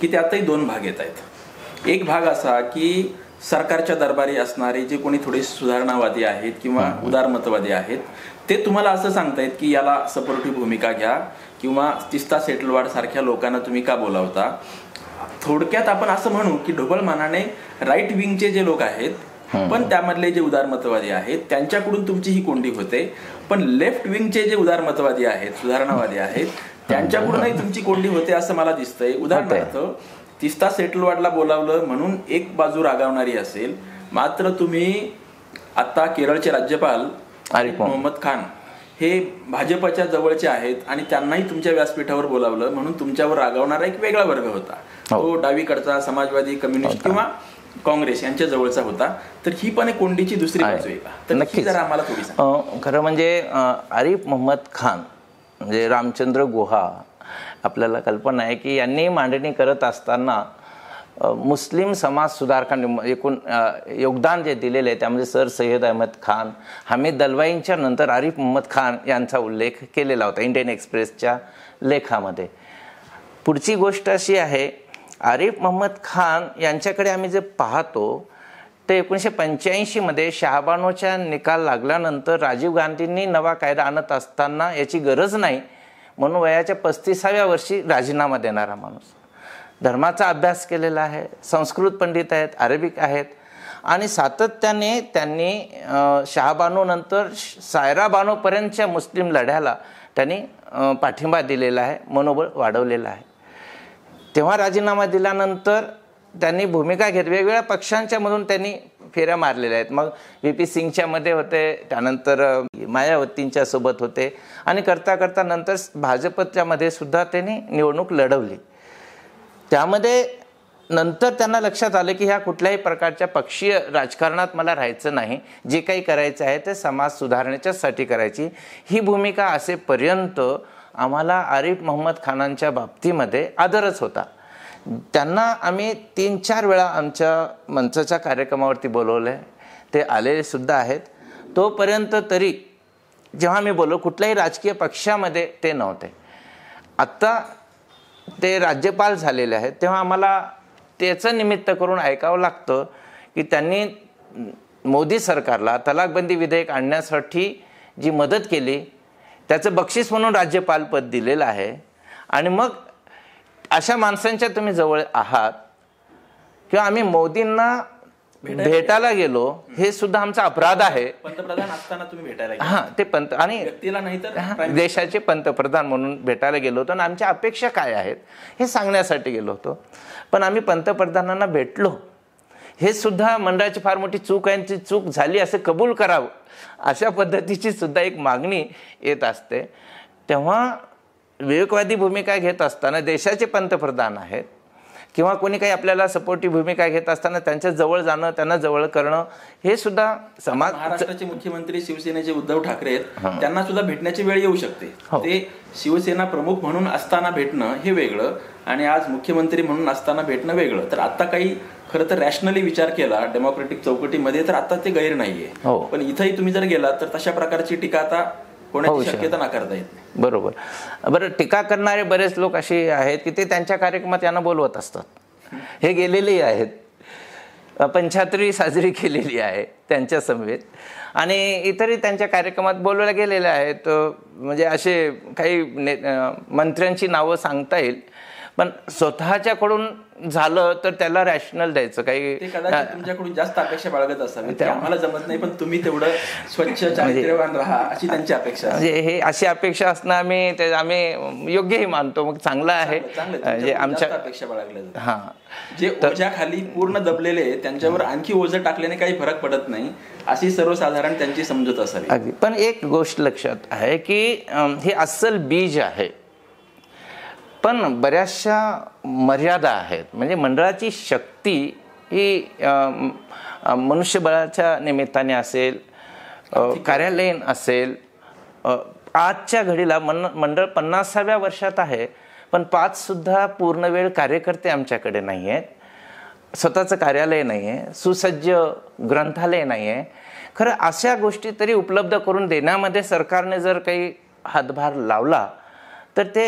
की त्यातही दोन भाग येत आहेत. एक भाग असा की सरकारच्या दरबारी असणारे जे कोणी थोडे सुधारणावादी आहेत किंवा उदारमतवादी आहेत ते तुम्हाला असं सांगतायत की याला सपोर्टिव्ह भूमिका घ्या किंवा तिस्ता सेटलवाड सारख्या लोकांना तुम्ही का बोलावता? थोडक्यात आपण असं म्हणू की ढोबळ मानाने राईट विंगचे जे लोक आहेत पण त्यामधले जे उदारमतवादी आहेत त्यांच्याकडून तुमची ही कोंडी होते. पण लेफ्ट विंगचे जे उदारमतवादी आहेत सुधारणावादी आहेत त्यांच्याकडूनही तुमची कोंडी होते असं मला दिसतंय. उदाहरणार्थ तिस्ता सेटलवाडला बोलावलं म्हणून एक बाजू रागावणारी असेल मात्र तुम्ही आता केरळचे राज्यपाल आरिफ मोहम्मद. खान हे भाजपच्या जवळचे आहेत आणि त्यांनाही तुमच्या व्यासपीठावर बोलावलं म्हणून तुमच्यावर रागावणारा एक वेगळा वर्ग होता हो. तो डावीकडचा समाजवादी कम्युनिस्ट किंवा काँग्रेस यांच्या जवळचा होता तर ही पण एक कोंडीची दुसरी. बाजू आहे का तर नक्कीच. जरा आम्हाला थोडी खरं म्हणजे आरिफ मोहम्मद खान म्हणजे रामचंद्र गुहा आपल्याला कल्पना आहे की यांनी मांडणी करत असताना मुस्लिम समाज सुधारकांनी एकूण योगदान जे दिलेले आहे त्यामध्ये सर सय्यद अहमद खान हमीद दलवाईंच्या नंतर आरिफ मोहम्मद खान यांचा उल्लेख केलेला होता इंडियन एक्सप्रेसच्या लेखामध्ये. पुढची गोष्ट अशी आहे आरिफ मोहम्मद खान यांच्याकडे आम्ही जे पाहतो ते एकोणीसशे पंच्याऐंशीमध्ये शहाबानोच्या निकाल लागल्यानंतर राजीव गांधींनी नवा कायदा आणत असताना याची गरज नाही म्हणून वयाच्या पस्तीसाव्या वर्षी राजीनामा देणारा माणूस. धर्माचा अभ्यास केलेला आहे संस्कृत पंडित आहेत अरेबिक आहेत आणि सातत्याने त्यांनी शहाबानूनंतर सायरा बानूपर्यंतच्या मुस्लिम लढ्याला त्यांनी पाठिंबा दिलेला आहे मनोबळ वाढवलेलं आहे. तेव्हा राजीनामा दिल्यानंतर त्यांनी भूमिका घेत वेगवेगळ्या पक्षांच्यामधून त्यांनी फेऱ्या मारलेल्या आहेत. मग व्ही पी सिंगच्या मध्ये होते त्यानंतर मायावतींच्या सोबत होते. आणि करता करता नंतर भाजपच्या मध्ये सुद्धा त्यांनी निवडणूक लढवली. त्यामध्ये नंतर त्यांना लक्षात आलं की ह्या कुठल्याही प्रकारच्या पक्षीय राजकारणात मला राहायचं नाही. जे काही करायचं आहे ते समाज सुधारण्याच्यासाठी करायची. ही भूमिका असेपर्यंत आम्हाला आरिफ मोहम्मद खानांच्या बाबतीमध्ये आदरच होता. त्यांना आम्ही तीन चार वेळा आमच्या मंचाच्या कार्यक्रमावरती बोलवलं आहे ते आलेले सुद्धा आहेत. तोपर्यंत तरी जेव्हा मी बोललो कुठल्याही राजकीय पक्षामध्ये ते नव्हते. आत्ता ते राज्यपाल झालेले आहेत तेव्हा आम्हाला त्याचं निमित्त करून ऐकावं लागतं की त्यांनी मोदी सरकारला तलाकबंदी विधेयक आणण्यासाठी जी मदत केली त्याचं बक्षीस म्हणून राज्यपालपद दिलेलं आहे. आणि मग अशा माणसांच्या तुम्ही जवळ आहात किंवा आम्ही मोदींना भेटायला गेलो. हे सुद्धा आमचा अपराध आहे. पंतप्रधान असताना तुम्ही भेटायला. हां ते पंत आणि व्यक्तीला नाही तर देशाचे पंतप्रधान म्हणून भेटायला गेलो होतो आणि आमच्या अपेक्षा काय आहेत हे सांगण्यासाठी गेलो होतो. पण आम्ही पंतप्रधानांना भेटलो. हे सुद्धा मंडळाची फार मोठी चूक आहे ती चूक झाली असे कबूल करावं अशा पद्धतीची सुद्धा एक मागणी येत असते. तेव्हा विवेकवादी भूमिका घेत असताना देशाचे पंतप्रधान आहेत किंवा कोणी काही आपल्याला सपोर्टिव्ह भूमिका घेत असताना त्यांच्या जवळ जाणं त्यांना जवळ करणं हे सुद्धा समाज महाराष्ट्राचे मुख्यमंत्री शिवसेनेचे उद्धव ठाकरे आहेत. त्यांना सुद्धा भेटण्याची वेळ येऊ शकते. हो. ते शिवसेना प्रमुख म्हणून असताना भेटणं हे वेगळं आणि आज मुख्यमंत्री म्हणून असताना भेटणं वेगळं. तर आता काही खरं तर रॅशनली विचार केला डेमोक्रेटिक चौकटीमध्ये तर आता ते गैर नाहीये. हो. पण इथंही तुम्ही जर गेलात तर तशा प्रकारची टीका आता होऊ होण्याची शकते. शक्यता नाकारता येत नाही. बरोबर. बरं टीका करणारे बरेच लोक असे आहेत की ते त्यांच्या कार्यक्रमात यांना बोलवत असतात. हे गेलेलेही आहेत. पंचाहत्तरी साजरी केलेली आहे त्यांच्या समवेत. आणि इतरही त्यांच्या कार्यक्रमात बोलवल्या गेलेल्या आहेत. म्हणजे असे काही ने मंत्र्यांची नावं सांगता येईल. पण स्वतःच्याकडून झालं तर त्याला रॅशनल द्यायचं. काही तुमच्याकडून जास्त अपेक्षा बाळगत असावी आम्हाला जमत नाही पण तुम्ही तेवढं स्वच्छ चारित्र्यवान राहा अशी त्यांची अपेक्षा. म्हणजे हे अशी अपेक्षा असणं आम्ही ते आम्ही योग्यही मानतो मग चांगलं आहे. म्हणजे आमच्या अपेक्षा बाळगल्या. हां. जे ओझ्याखाली पूर्ण दबलेले त्यांच्यावर आणखी ओझं टाकल्याने काही फरक पडत नाही अशी सर्वसाधारण त्यांची समजूत असावी. अगदी. पण एक गोष्ट लक्षात आहे की हे अस्सल बीज आहे. पण बऱ्याचशा मर्यादा आहेत. म्हणजे मंडळाची शक्ती ही मनुष्यबळाच्या निमित्ताने असेल कार्यालयीन असेल आजच्या घडीला मन मंडळ पन्नासाव्या वर्षात आहे पण पाच सुद्धा पूर्ण वेळ कार्यकर्ते आमच्याकडे नाही आहेत स्वतःचं कार्यालय नाही आहे सुसज्ज ग्रंथालय नाही आहे खरं अशा गोष्टी तरी उपलब्ध करून देण्यामध्ये सरकारने जर काही हातभार लावला तर ते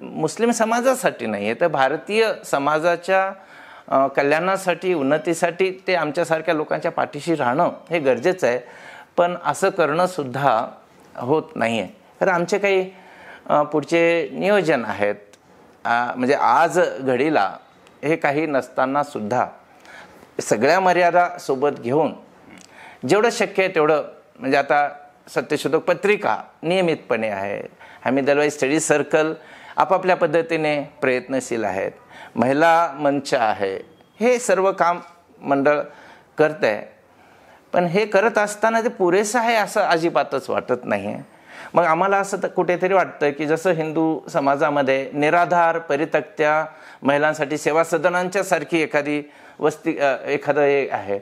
मुस्लिम समाजासाठी नाही आहे तर भारतीय समाजाच्या कल्याणासाठी उन्नतीसाठी ते आमच्यासारख्या लोकांच्या पाठीशी राहणं हे गरजेचं आहे. पण असं करणंसुद्धा होत नाही आहे तर आमचे काही पुढचे नियोजन आहेत. म्हणजे आज घडीला हे काही नसताना सुद्धा सगळ्या मर्यादा सोबत घेऊन जेवढं शक्य आहे तेवढं म्हणजे आता सत्यशोधक पत्रिका नियमितपणे आहे. आम्ही दलवाई स्टडी सर्कल आपापल्या पद्धतीने प्रयत्नशील आहेत. महिला मंच आहे. हे सर्व काम मंडळ करत आहे पण हे करत असताना ते पुरेसं आहे असं अजिबातच वाटत नाही आहे मग आम्हाला असं तर कुठेतरी वाटतं की जसं हिंदू समाजामध्ये निराधार परितक्त्या महिलांसाठी सेवा सदनांच्या सारखी एखादी वस्ती एखादं हे आहे.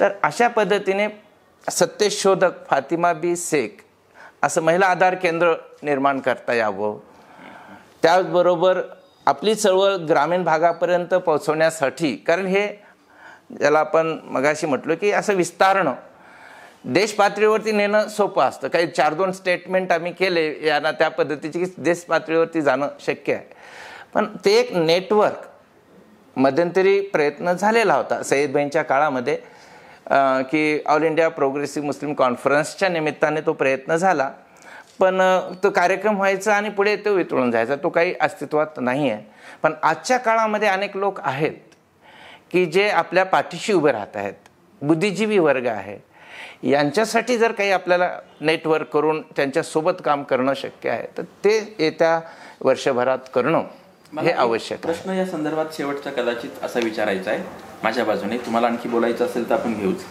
तर अशा पद्धतीने सत्यशोधक फातिमा बी शेख असं महिला आधार केंद्र निर्माण करता यावं. त्याचबरोबर आपली चळवळ ग्रामीण भागापर्यंत पोहोचवण्यासाठी कारण हे ज्याला आपण मगाशी म्हटलो की असं विस्तारणं देशपातळीवरती नेणं सोपं असतं. काही चार दोन स्टेटमेंट आम्ही केले यांना त्या पद्धतीची की देशपातळीवरती जाणं शक्य आहे. पण ते एक नेटवर्क मध्यंतरी प्रयत्न झालेला होता सईदबाईंच्या काळामध्ये. की ऑल इंडिया प्रोग्रेसिव्ह मुस्लिम कॉन्फरन्सच्या निमित्ताने तो प्रयत्न झाला. पण तो कार्यक्रम व्हायचा आणि पुढे तो वितळून जायचा. तो काही अस्तित्वात नाही आहे पण आजच्या काळामध्ये अनेक लोक आहेत की जे आपल्या पाठीशी उभे राहत आहेत. बुद्धिजीवी वर्ग आहे. यांच्यासाठी जर काही आपल्याला नेटवर्क करून त्यांच्यासोबत काम करणं शक्य आहे तर ते येत्या वर्षभरात करणं हे आवश्यक आहे. प्रश्न या संदर्भात शेवटचा कदाचित असा विचारायचा आहे. माझ्या बाजूने तुम्हाला आणखी बोलायचं असेल तर आपण घेऊच.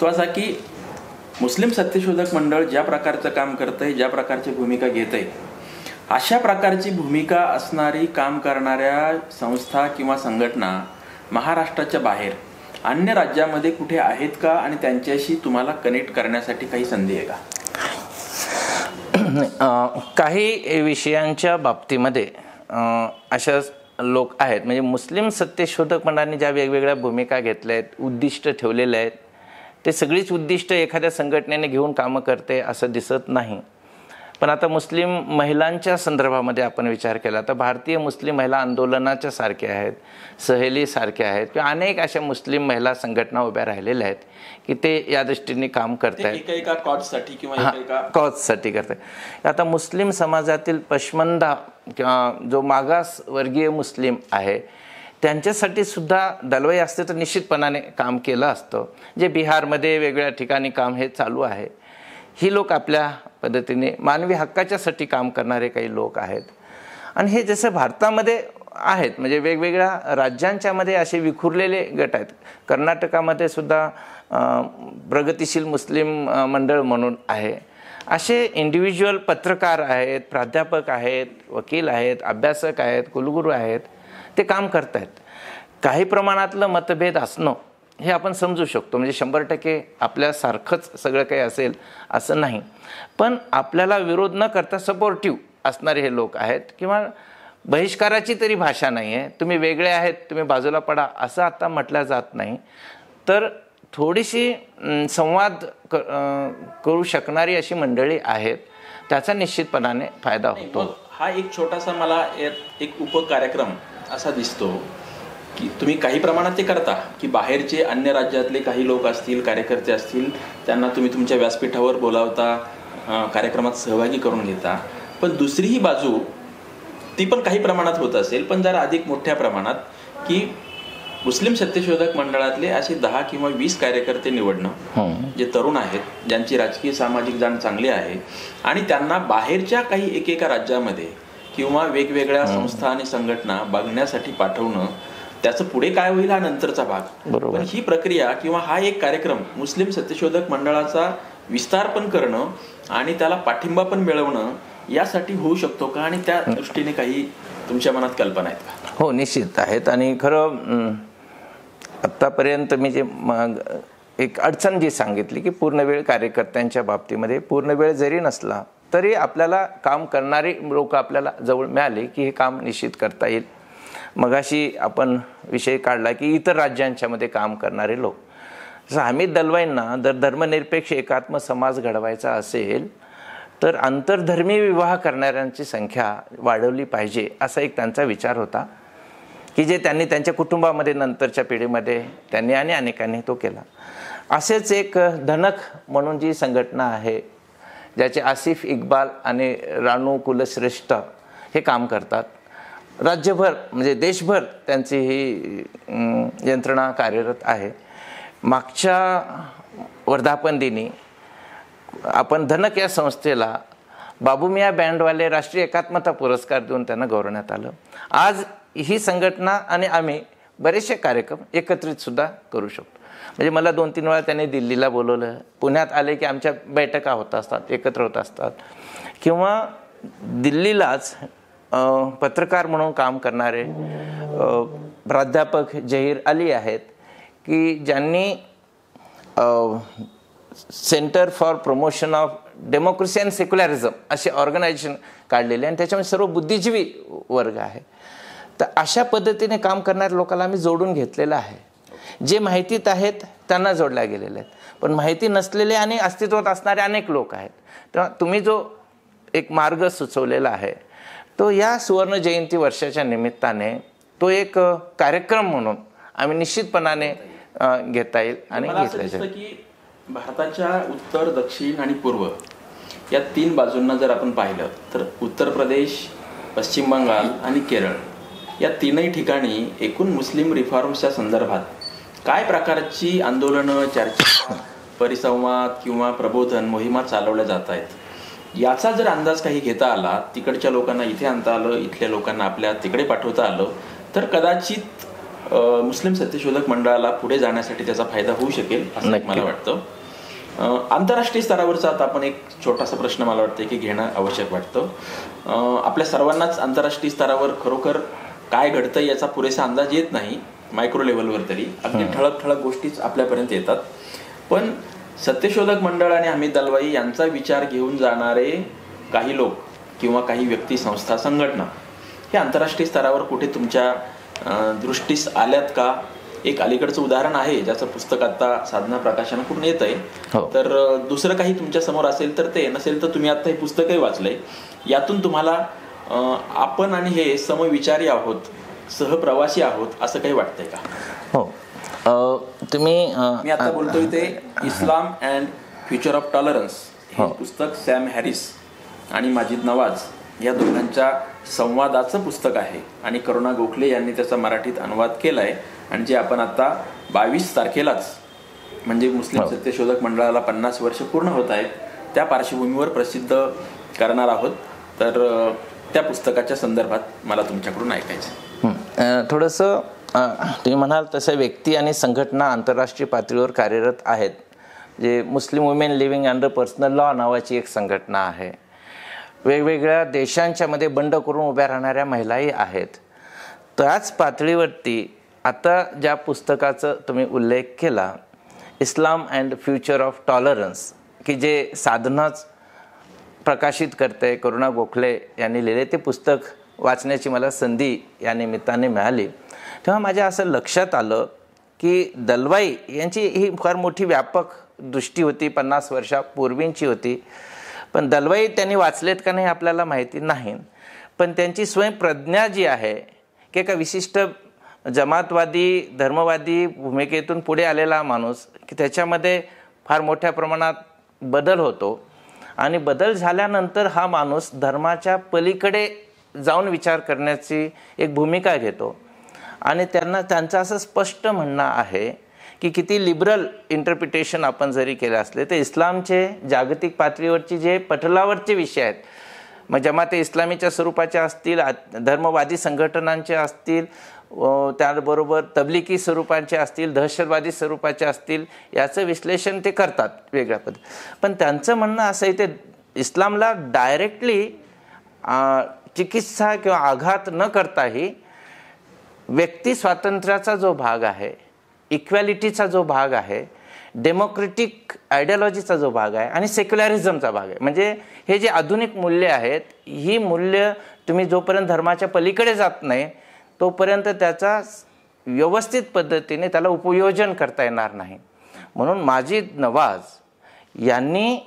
तो असा की मुस्लिम सत्यशोधक मंडळ ज्या प्रकारचं काम करतंय ज्या प्रकारची भूमिका घेत आहे अशा प्रकारची भूमिका असणारी काम करणाऱ्या संस्था किंवा संघटना महाराष्ट्राच्या बाहेर अन्य राज्यामध्ये कुठे आहेत का आणि त्यांच्याशी तुम्हाला कनेक्ट करण्यासाठी काही संधी आहे का? काही विषयांच्या बाबतीमध्ये अशा लोक आहेत. म्हणजे मुस्लिम सत्यशोधक मंडळांनी ज्या वेगवेगळ्या भूमिका घेतल्या आहेत उद्दिष्ट ठेवलेले आहेत ते सगळीच उद्दिष्ट एखाद्या संघटनेने घेऊन कामं करते असं दिसत नाही. पण आता मुस्लिम महिलांच्या संदर्भामध्ये आपण विचार केला तर भारतीय मुस्लिम महिला आंदोलनाच्या सारख्या आहेत सहेली सारख्या आहेत किंवा अनेक अशा मुस्लिम महिला संघटना उभ्या राहिलेल्या आहेत की ते या दृष्टीने काम करत आहेत कॉजसाठी किंवा कॉजसाठी करते आता मुस्लिम समाजातील पश्मंदा किंवा जो मागास वर्गीय मुस्लिम आहे त्यांच्यासाठी सुद्धा दलवाई असते तर निश्चितपणाने काम केलं असतं. जे बिहारमध्ये वेगवेगळ्या ठिकाणी काम हे चालू आहे ही लोक आपल्या पद्धतीने मानवी हक्काच्यासाठी काम करणारे काही लोक आहेत. आणि हे जसं भारतामध्ये आहेत म्हणजे वेगवेगळ्या राज्यांच्यामध्ये असे विखुरलेले गट आहेत. कर्नाटकामध्ये सुद्धा प्रगतिशील मुस्लिम मंडळ म्हणून आहे. असे इंडिव्हिज्युअल पत्रकार आहेत प्राध्यापक आहेत वकील आहेत अभ्यासक आहेत कुलगुरू आहेत ते काम करत आहेत काही प्रमाणातलं मतभेद असणं हे आपण समजू शकतो. म्हणजे शंभर टक्के आपल्यासारखंच सगळं काही असेल असं नाही. पण आपल्याला विरोध न करता सपोर्टिव्ह असणारे हे लोक आहेत किंवा बहिष्काराची तरी भाषा नाही आहे तुम्ही वेगळे आहेत तुम्ही बाजूला पडा असं आता म्हटलं जात नाही. तर थोडीशी संवाद क करू शकणारी अशी मंडळी आहेत. त्याचा निश्चितपणाने फायदा होतो. हा एक छोटासा मला एक उपकार्यक्रम असा दिसतो. की तुम्ही काही प्रमाणात ते करता की बाहेरचे अन्य राज्यातले काही लोक असतील कार्यकर्ते असतील त्यांना तुम्ही तुमच्या व्यासपीठावर बोलावता कार्यक्रमात सहभागी करून घेता. पण दुसरी ही बाजू ती पण काही प्रमाणात होत असेल पण जरा अधिक मोठ्या प्रमाणात की मुस्लिम सत्यशोधक मंडळातले असे दहा किंवा वीस कार्यकर्ते निवडणं जे तरुण आहेत ज्यांची राजकीय सामाजिक जाण चांगली आहे आणि त्यांना बाहेरच्या काही एकेका राज्यामध्ये किंवा वेगवेगळ्या संस्था आणि संघटना बघण्यासाठी पाठवणं त्याचं पुढे काय होईल हा नंतरचा भाग. बरोबर. पण ही प्रक्रिया किंवा हा एक कार्यक्रम मुस्लिम सत्यशोधक मंडळाचा विस्तार पण करणं आणि त्याला पाठिंबा पण मिळवणं यासाठी होऊ शकतो का? आणि त्या दृष्टीने काही तुमच्या मनात कल्पना आहेत का? हो निश्चित आहेत. आणि खरं आत्तापर्यंत मी जे एक अडचण जी सांगितली की पूर्णवेळ कार्यकर्त्यांच्या बाबतीमध्ये पूर्णवेळ जरी नसला तरी आपल्याला काम करणारी लोक आपल्याला जवळ मिळाले की हे काम निश्चित करता येईल. मगाशी आपण विषय काढला की इतर राज्यांच्यामध्ये काम करणारे लोक. जसं हमीद दलवाईंना जर धर्मनिरपेक्ष एकात्म समाज घडवायचा असेल तर आंतरधर्मी विवाह करणाऱ्यांची संख्या वाढवली पाहिजे असा एक त्यांचा विचार होता की जे त्यांनी त्यांच्या कुटुंबामध्ये नंतरच्या पिढीमध्ये त्यांनी आणि अनेकांनी तो केला. असेच एक धनक म्हणून जी संघटना आहे ज्याचे आसिफ इक्बाल आणि राणू कुलश्रेष्ठ हे काम करतात. राज्यभर म्हणजे देशभर त्यांची ही यंत्रणा कार्यरत आहे. मागच्या वर्धापन दिनी आपण धनक या संस्थेला बाबूमिया बँडवाले राष्ट्रीय एकात्मता पुरस्कार देऊन त्यांना गौरवण्यात आलं. आज ही संघटना आणि आम्ही बरेचसे कार्यक्रम एकत्रितसुद्धा करू शकतो. म्हणजे मला दोन तीन वेळा त्यांनी दिल्लीला बोलवलं. पुण्यात आले की आमच्या बैठका होत असतात एकत्र होत असतात. किंवा दिल्लीलाच पत्रकार म्हणून काम करणारे प्राध्यापक जहीर अली आहेत की ज्यांनी centre for promotion of democracy and secularism असे ऑर्गनायझेशन काढलेले आणि त्याच्यामध्ये सर्व बुद्धिजीवी वर्ग आहे. तर अशा पद्धतीने काम करणाऱ्या लोकांना आम्ही जोडून घेतलेलं आहे. जे माहितीत आहेत त्यांना जोडल्या गेलेले आहेत. पण माहिती नसलेले आणि अस्तित्वात असणारे अनेक लोक आहेत. तेव्हा तुम्ही जो एक मार्ग सुचवलेला आहे तो या सुवर्ण जयंती वर्षाच्या निमित्ताने तो एक कार्यक्रम म्हणून आम्ही निश्चितपणाने घेता येईल आणि घेतला जाईल. भारताच्या उत्तर दक्षिण आणि पूर्व या तीन बाजूंना जर आपण पाहिलं तर उत्तर प्रदेश पश्चिम बंगाल आणि केरळ या तीनही ठिकाणी एकूण मुस्लिम रिफॉर्म्सच्या संदर्भात काय प्रकारची आंदोलनं चर्चा परिसंवाद किंवा प्रबोधन मोहिमा चालवल्या जात आहेत? याचा जर अंदाज काही घेता आला तिकडच्या लोकांना इथे आणता आलं इथल्या लोकांना आपल्या तिकडे पाठवता आलं तर कदाचित मुस्लिम सत्यशोधक मंडळाला पुढे जाण्यासाठी त्याचा फायदा होऊ शकेल असं. मला वाटतं. आंतरराष्ट्रीय स्तरावरचा आता आपण एक छोटासा प्रश्न मला वाटतं की घेणं आवश्यक वाटतं. आपल्या सर्वांनाच आंतरराष्ट्रीय स्तरावर खरोखर काय घडतं याचा पुरेसा अंदाज येत नाही मायक्रो लेवलवर तरी. अगदी ठळक ठळक गोष्टीच आपल्यापर्यंत येतात. पण सत्यशोधक मंडळ आणि अमित दलवाई यांचा विचार घेऊन जाणारे काही लोक किंवा काही व्यक्ती संस्था संघटना हे आंतरराष्ट्रीय स्तरावर कुठे तुमच्या दृष्टीस आल्यात का? एक अलीकडचं उदाहरण आहे ज्याचं पुस्तक आता साधना प्रकाशनाकडून येत आहे हो. तर दुसरं काही तुमच्यासमोर असेल तर ते नसेल तर तुम्ही आता हे पुस्तकही वाचलंय. यातून तुम्हाला आपण आणि हे समविचारी आहोत सहप्रवासी आहोत असं काही वाटतंय का? हो. तुम्ही मी आता बोलतोय ते Islam and future of tolerance. हे हो. पुस्तक सॅम हॅरिस आणि माजिद नवाज या दोघांच्या संवादाचं पुस्तक आहे. आणि करुणा गोखले यांनी त्याचा मराठीत अनुवाद केलाय. आणि जे आपण आता बावीस तारखेलाच म्हणजे मुस्लिम हो. सत्यशोधक मंडळाला पन्नास वर्ष पूर्ण होत आहेत त्या पार्श्वभूमीवर प्रसिद्ध करणार आहोत. तर त्या पुस्तकाच्या संदर्भात मला तुमच्याकडून ऐकायचं थोडंसं तुम्ही म्हणाल तसे व्यक्ती आणि संघटना आंतरराष्ट्रीय पातळीवर कार्यरत आहेत जे Muslim women living under personal law नावाची एक संघटना आहे. वेगवेगळ्या देशांच्यामध्ये बंड करून उभ्या राहणाऱ्या महिलाही आहेत. त्याच पातळीवरती आता ज्या पुस्तकाचं तुम्ही उल्लेख केला Islam and future of tolerance की जे साधनाच प्रकाशित करते करुणा गोखले यांनी लिहिले ते पुस्तक वाचण्याची मला संधी या निमित्ताने मिळाली. तेव्हा माझ्या असं लक्षात आलं की दलवाई यांची ही फार मोठी व्यापक दृष्टी होती पन्नास वर्षापूर्वींची होती. पण दलवाई त्यांनी वाचलेत का नाही आपल्याला माहिती नाही. पण त्यांची स्वयंप्रज्ञा जी आहे की एका विशिष्ट जमातवादी धर्मवादी भूमिकेतून पुढे आलेला माणूस की त्याच्यामध्ये फार मोठ्या प्रमाणात बदल होतो. आणि बदल झाल्यानंतर हा माणूस धर्माच्या पलीकडे जाऊन विचार करण्याची एक भूमिका घेतो. आणि त्यांना त्यांचं असं स्पष्ट म्हणणं आहे की किती लिबरल इंटरप्रिटेशन आपण जरी केलं असले तर इस्लामचे जागतिक पातळीवरचे जे पटलावरचे विषय आहेत मग जमाते इस्लामीच्या स्वरूपाचे असतील आ- धर्मवादी संघटनांचे असतील व त्याबरोबर तबलिकी स्वरूपांचे असतील दहशतवादी स्वरूपाचे असतील याचं विश्लेषण ते करतात वेगळ्या पद्धत पण त्यांचं म्हणणं असं आहे ते इस्लामला डायरेक्टली चिकित्सा किंवा आघात न करताही व्यक्ती स्वातंत्र्याचा जो भाग आहे इक्वॅलिटीचा जो भाग आहे डेमोक्रेटिक आयडियॉलॉजीचा जो भाग आहे आणि सेक्युलॅरिझमचा भाग आहे. म्हणजे हे जे आधुनिक मूल्य आहेत ही मूल्य तुम्ही जोपर्यंत धर्माच्या पलीकडे जात नाही तोपर्यंत त्याचा व्यवस्थित पद्धतीने त्याला उपयोजन करता येणार नाही. म्हणून माजिद नवाज यांनी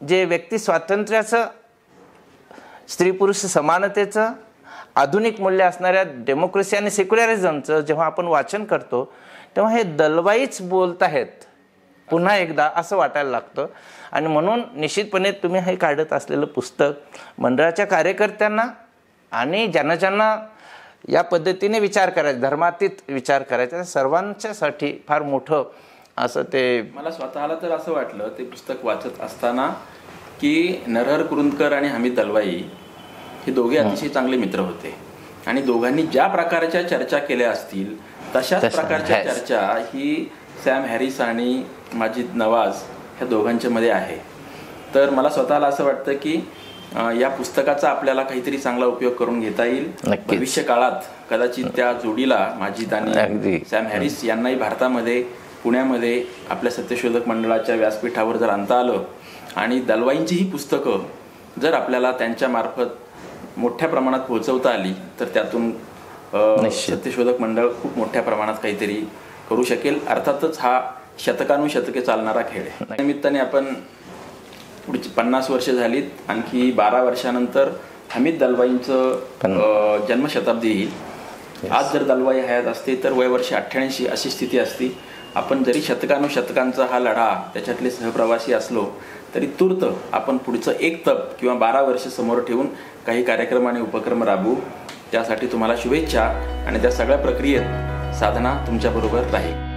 जे व्यक्ती स्वातंत्र्याचं स्त्री पुरुष समानतेचं आधुनिक मूल्य असणाऱ्या डेमोक्रेसी आणि सेक्युलरिझमचं जेव्हा आपण वाचन करतो तेव्हा हे दलवाईच बोलत आहेत. पुन्हा एकदा असं वाटायला लागतं. आणि म्हणून निश्चितपणे तुम्ही हे काढत असलेलं पुस्तक मंडळाच्या कार्यकर्त्यांना आणि ज्यांना ज्यांना या पद्धतीने विचार करायचा धर्मातीत विचार करायचा सर्वांच्यासाठी फार मोठं असं ते मला स्वतःला तर असं वाटलं ते पुस्तक वाचत असताना की नरहर कुरुंदकर आणि हमीद दलवाई हे दोघे अतिशय चांगले मित्र होते. आणि दोघांनी ज्या प्रकारच्या चर्चा केल्या असतील तशाच तशा, प्रकारच्या. चर्चा ही सॅम हॅरिस आणि माजिद नवाज ह्या दोघांच्या मध्ये आहे. तर मला स्वतःला असं वाटतं की या पुस्तकाचा आपल्याला काहीतरी चांगला उपयोग करून घेता येईल. भविष्य काळात कदाचित त्या जोडीला माजिद आणि. सॅम हॅरिस यांनाही भारतामध्ये पुण्यामध्ये आपल्या सत्यशोधक मंडळाच्या व्यासपीठावर जर आणता आलं आणि दलवाईंची ही पुस्तकं जर आपल्याला त्यांच्या मार्फत मोठ्या प्रमाणात पोहोचवता आली तर त्यातून. सत्यशोधक मंडळ खूप मोठ्या प्रमाणात काहीतरी करू शकेल. अर्थातच हा शतकानुशतके चालणारा खेळ आहे. निमित्ताने आपण पुढची पन्नास वर्ष झालीत. आणखी बारा वर्षानंतर हमीद दलवाईंचं जन्मशताब्दी येईल. आज जर दलवाई हयात असते तर वय वर्ष अठ्ठ्याऐंशी अशी स्थिती असती. आपण जरी शतकानुशतकांचा हा लढा त्याच्यातले सहप्रवासी असलो तरी तूर्त आपण पुढचं एक तप किंवा बारा वर्ष समोर ठेवून काही कार्यक्रम आणि उपक्रम राबवू. त्यासाठी तुम्हाला शुभेच्छा आणि त्या सगळ्या प्रक्रियेत साधना तुमच्याबरोबर राहील.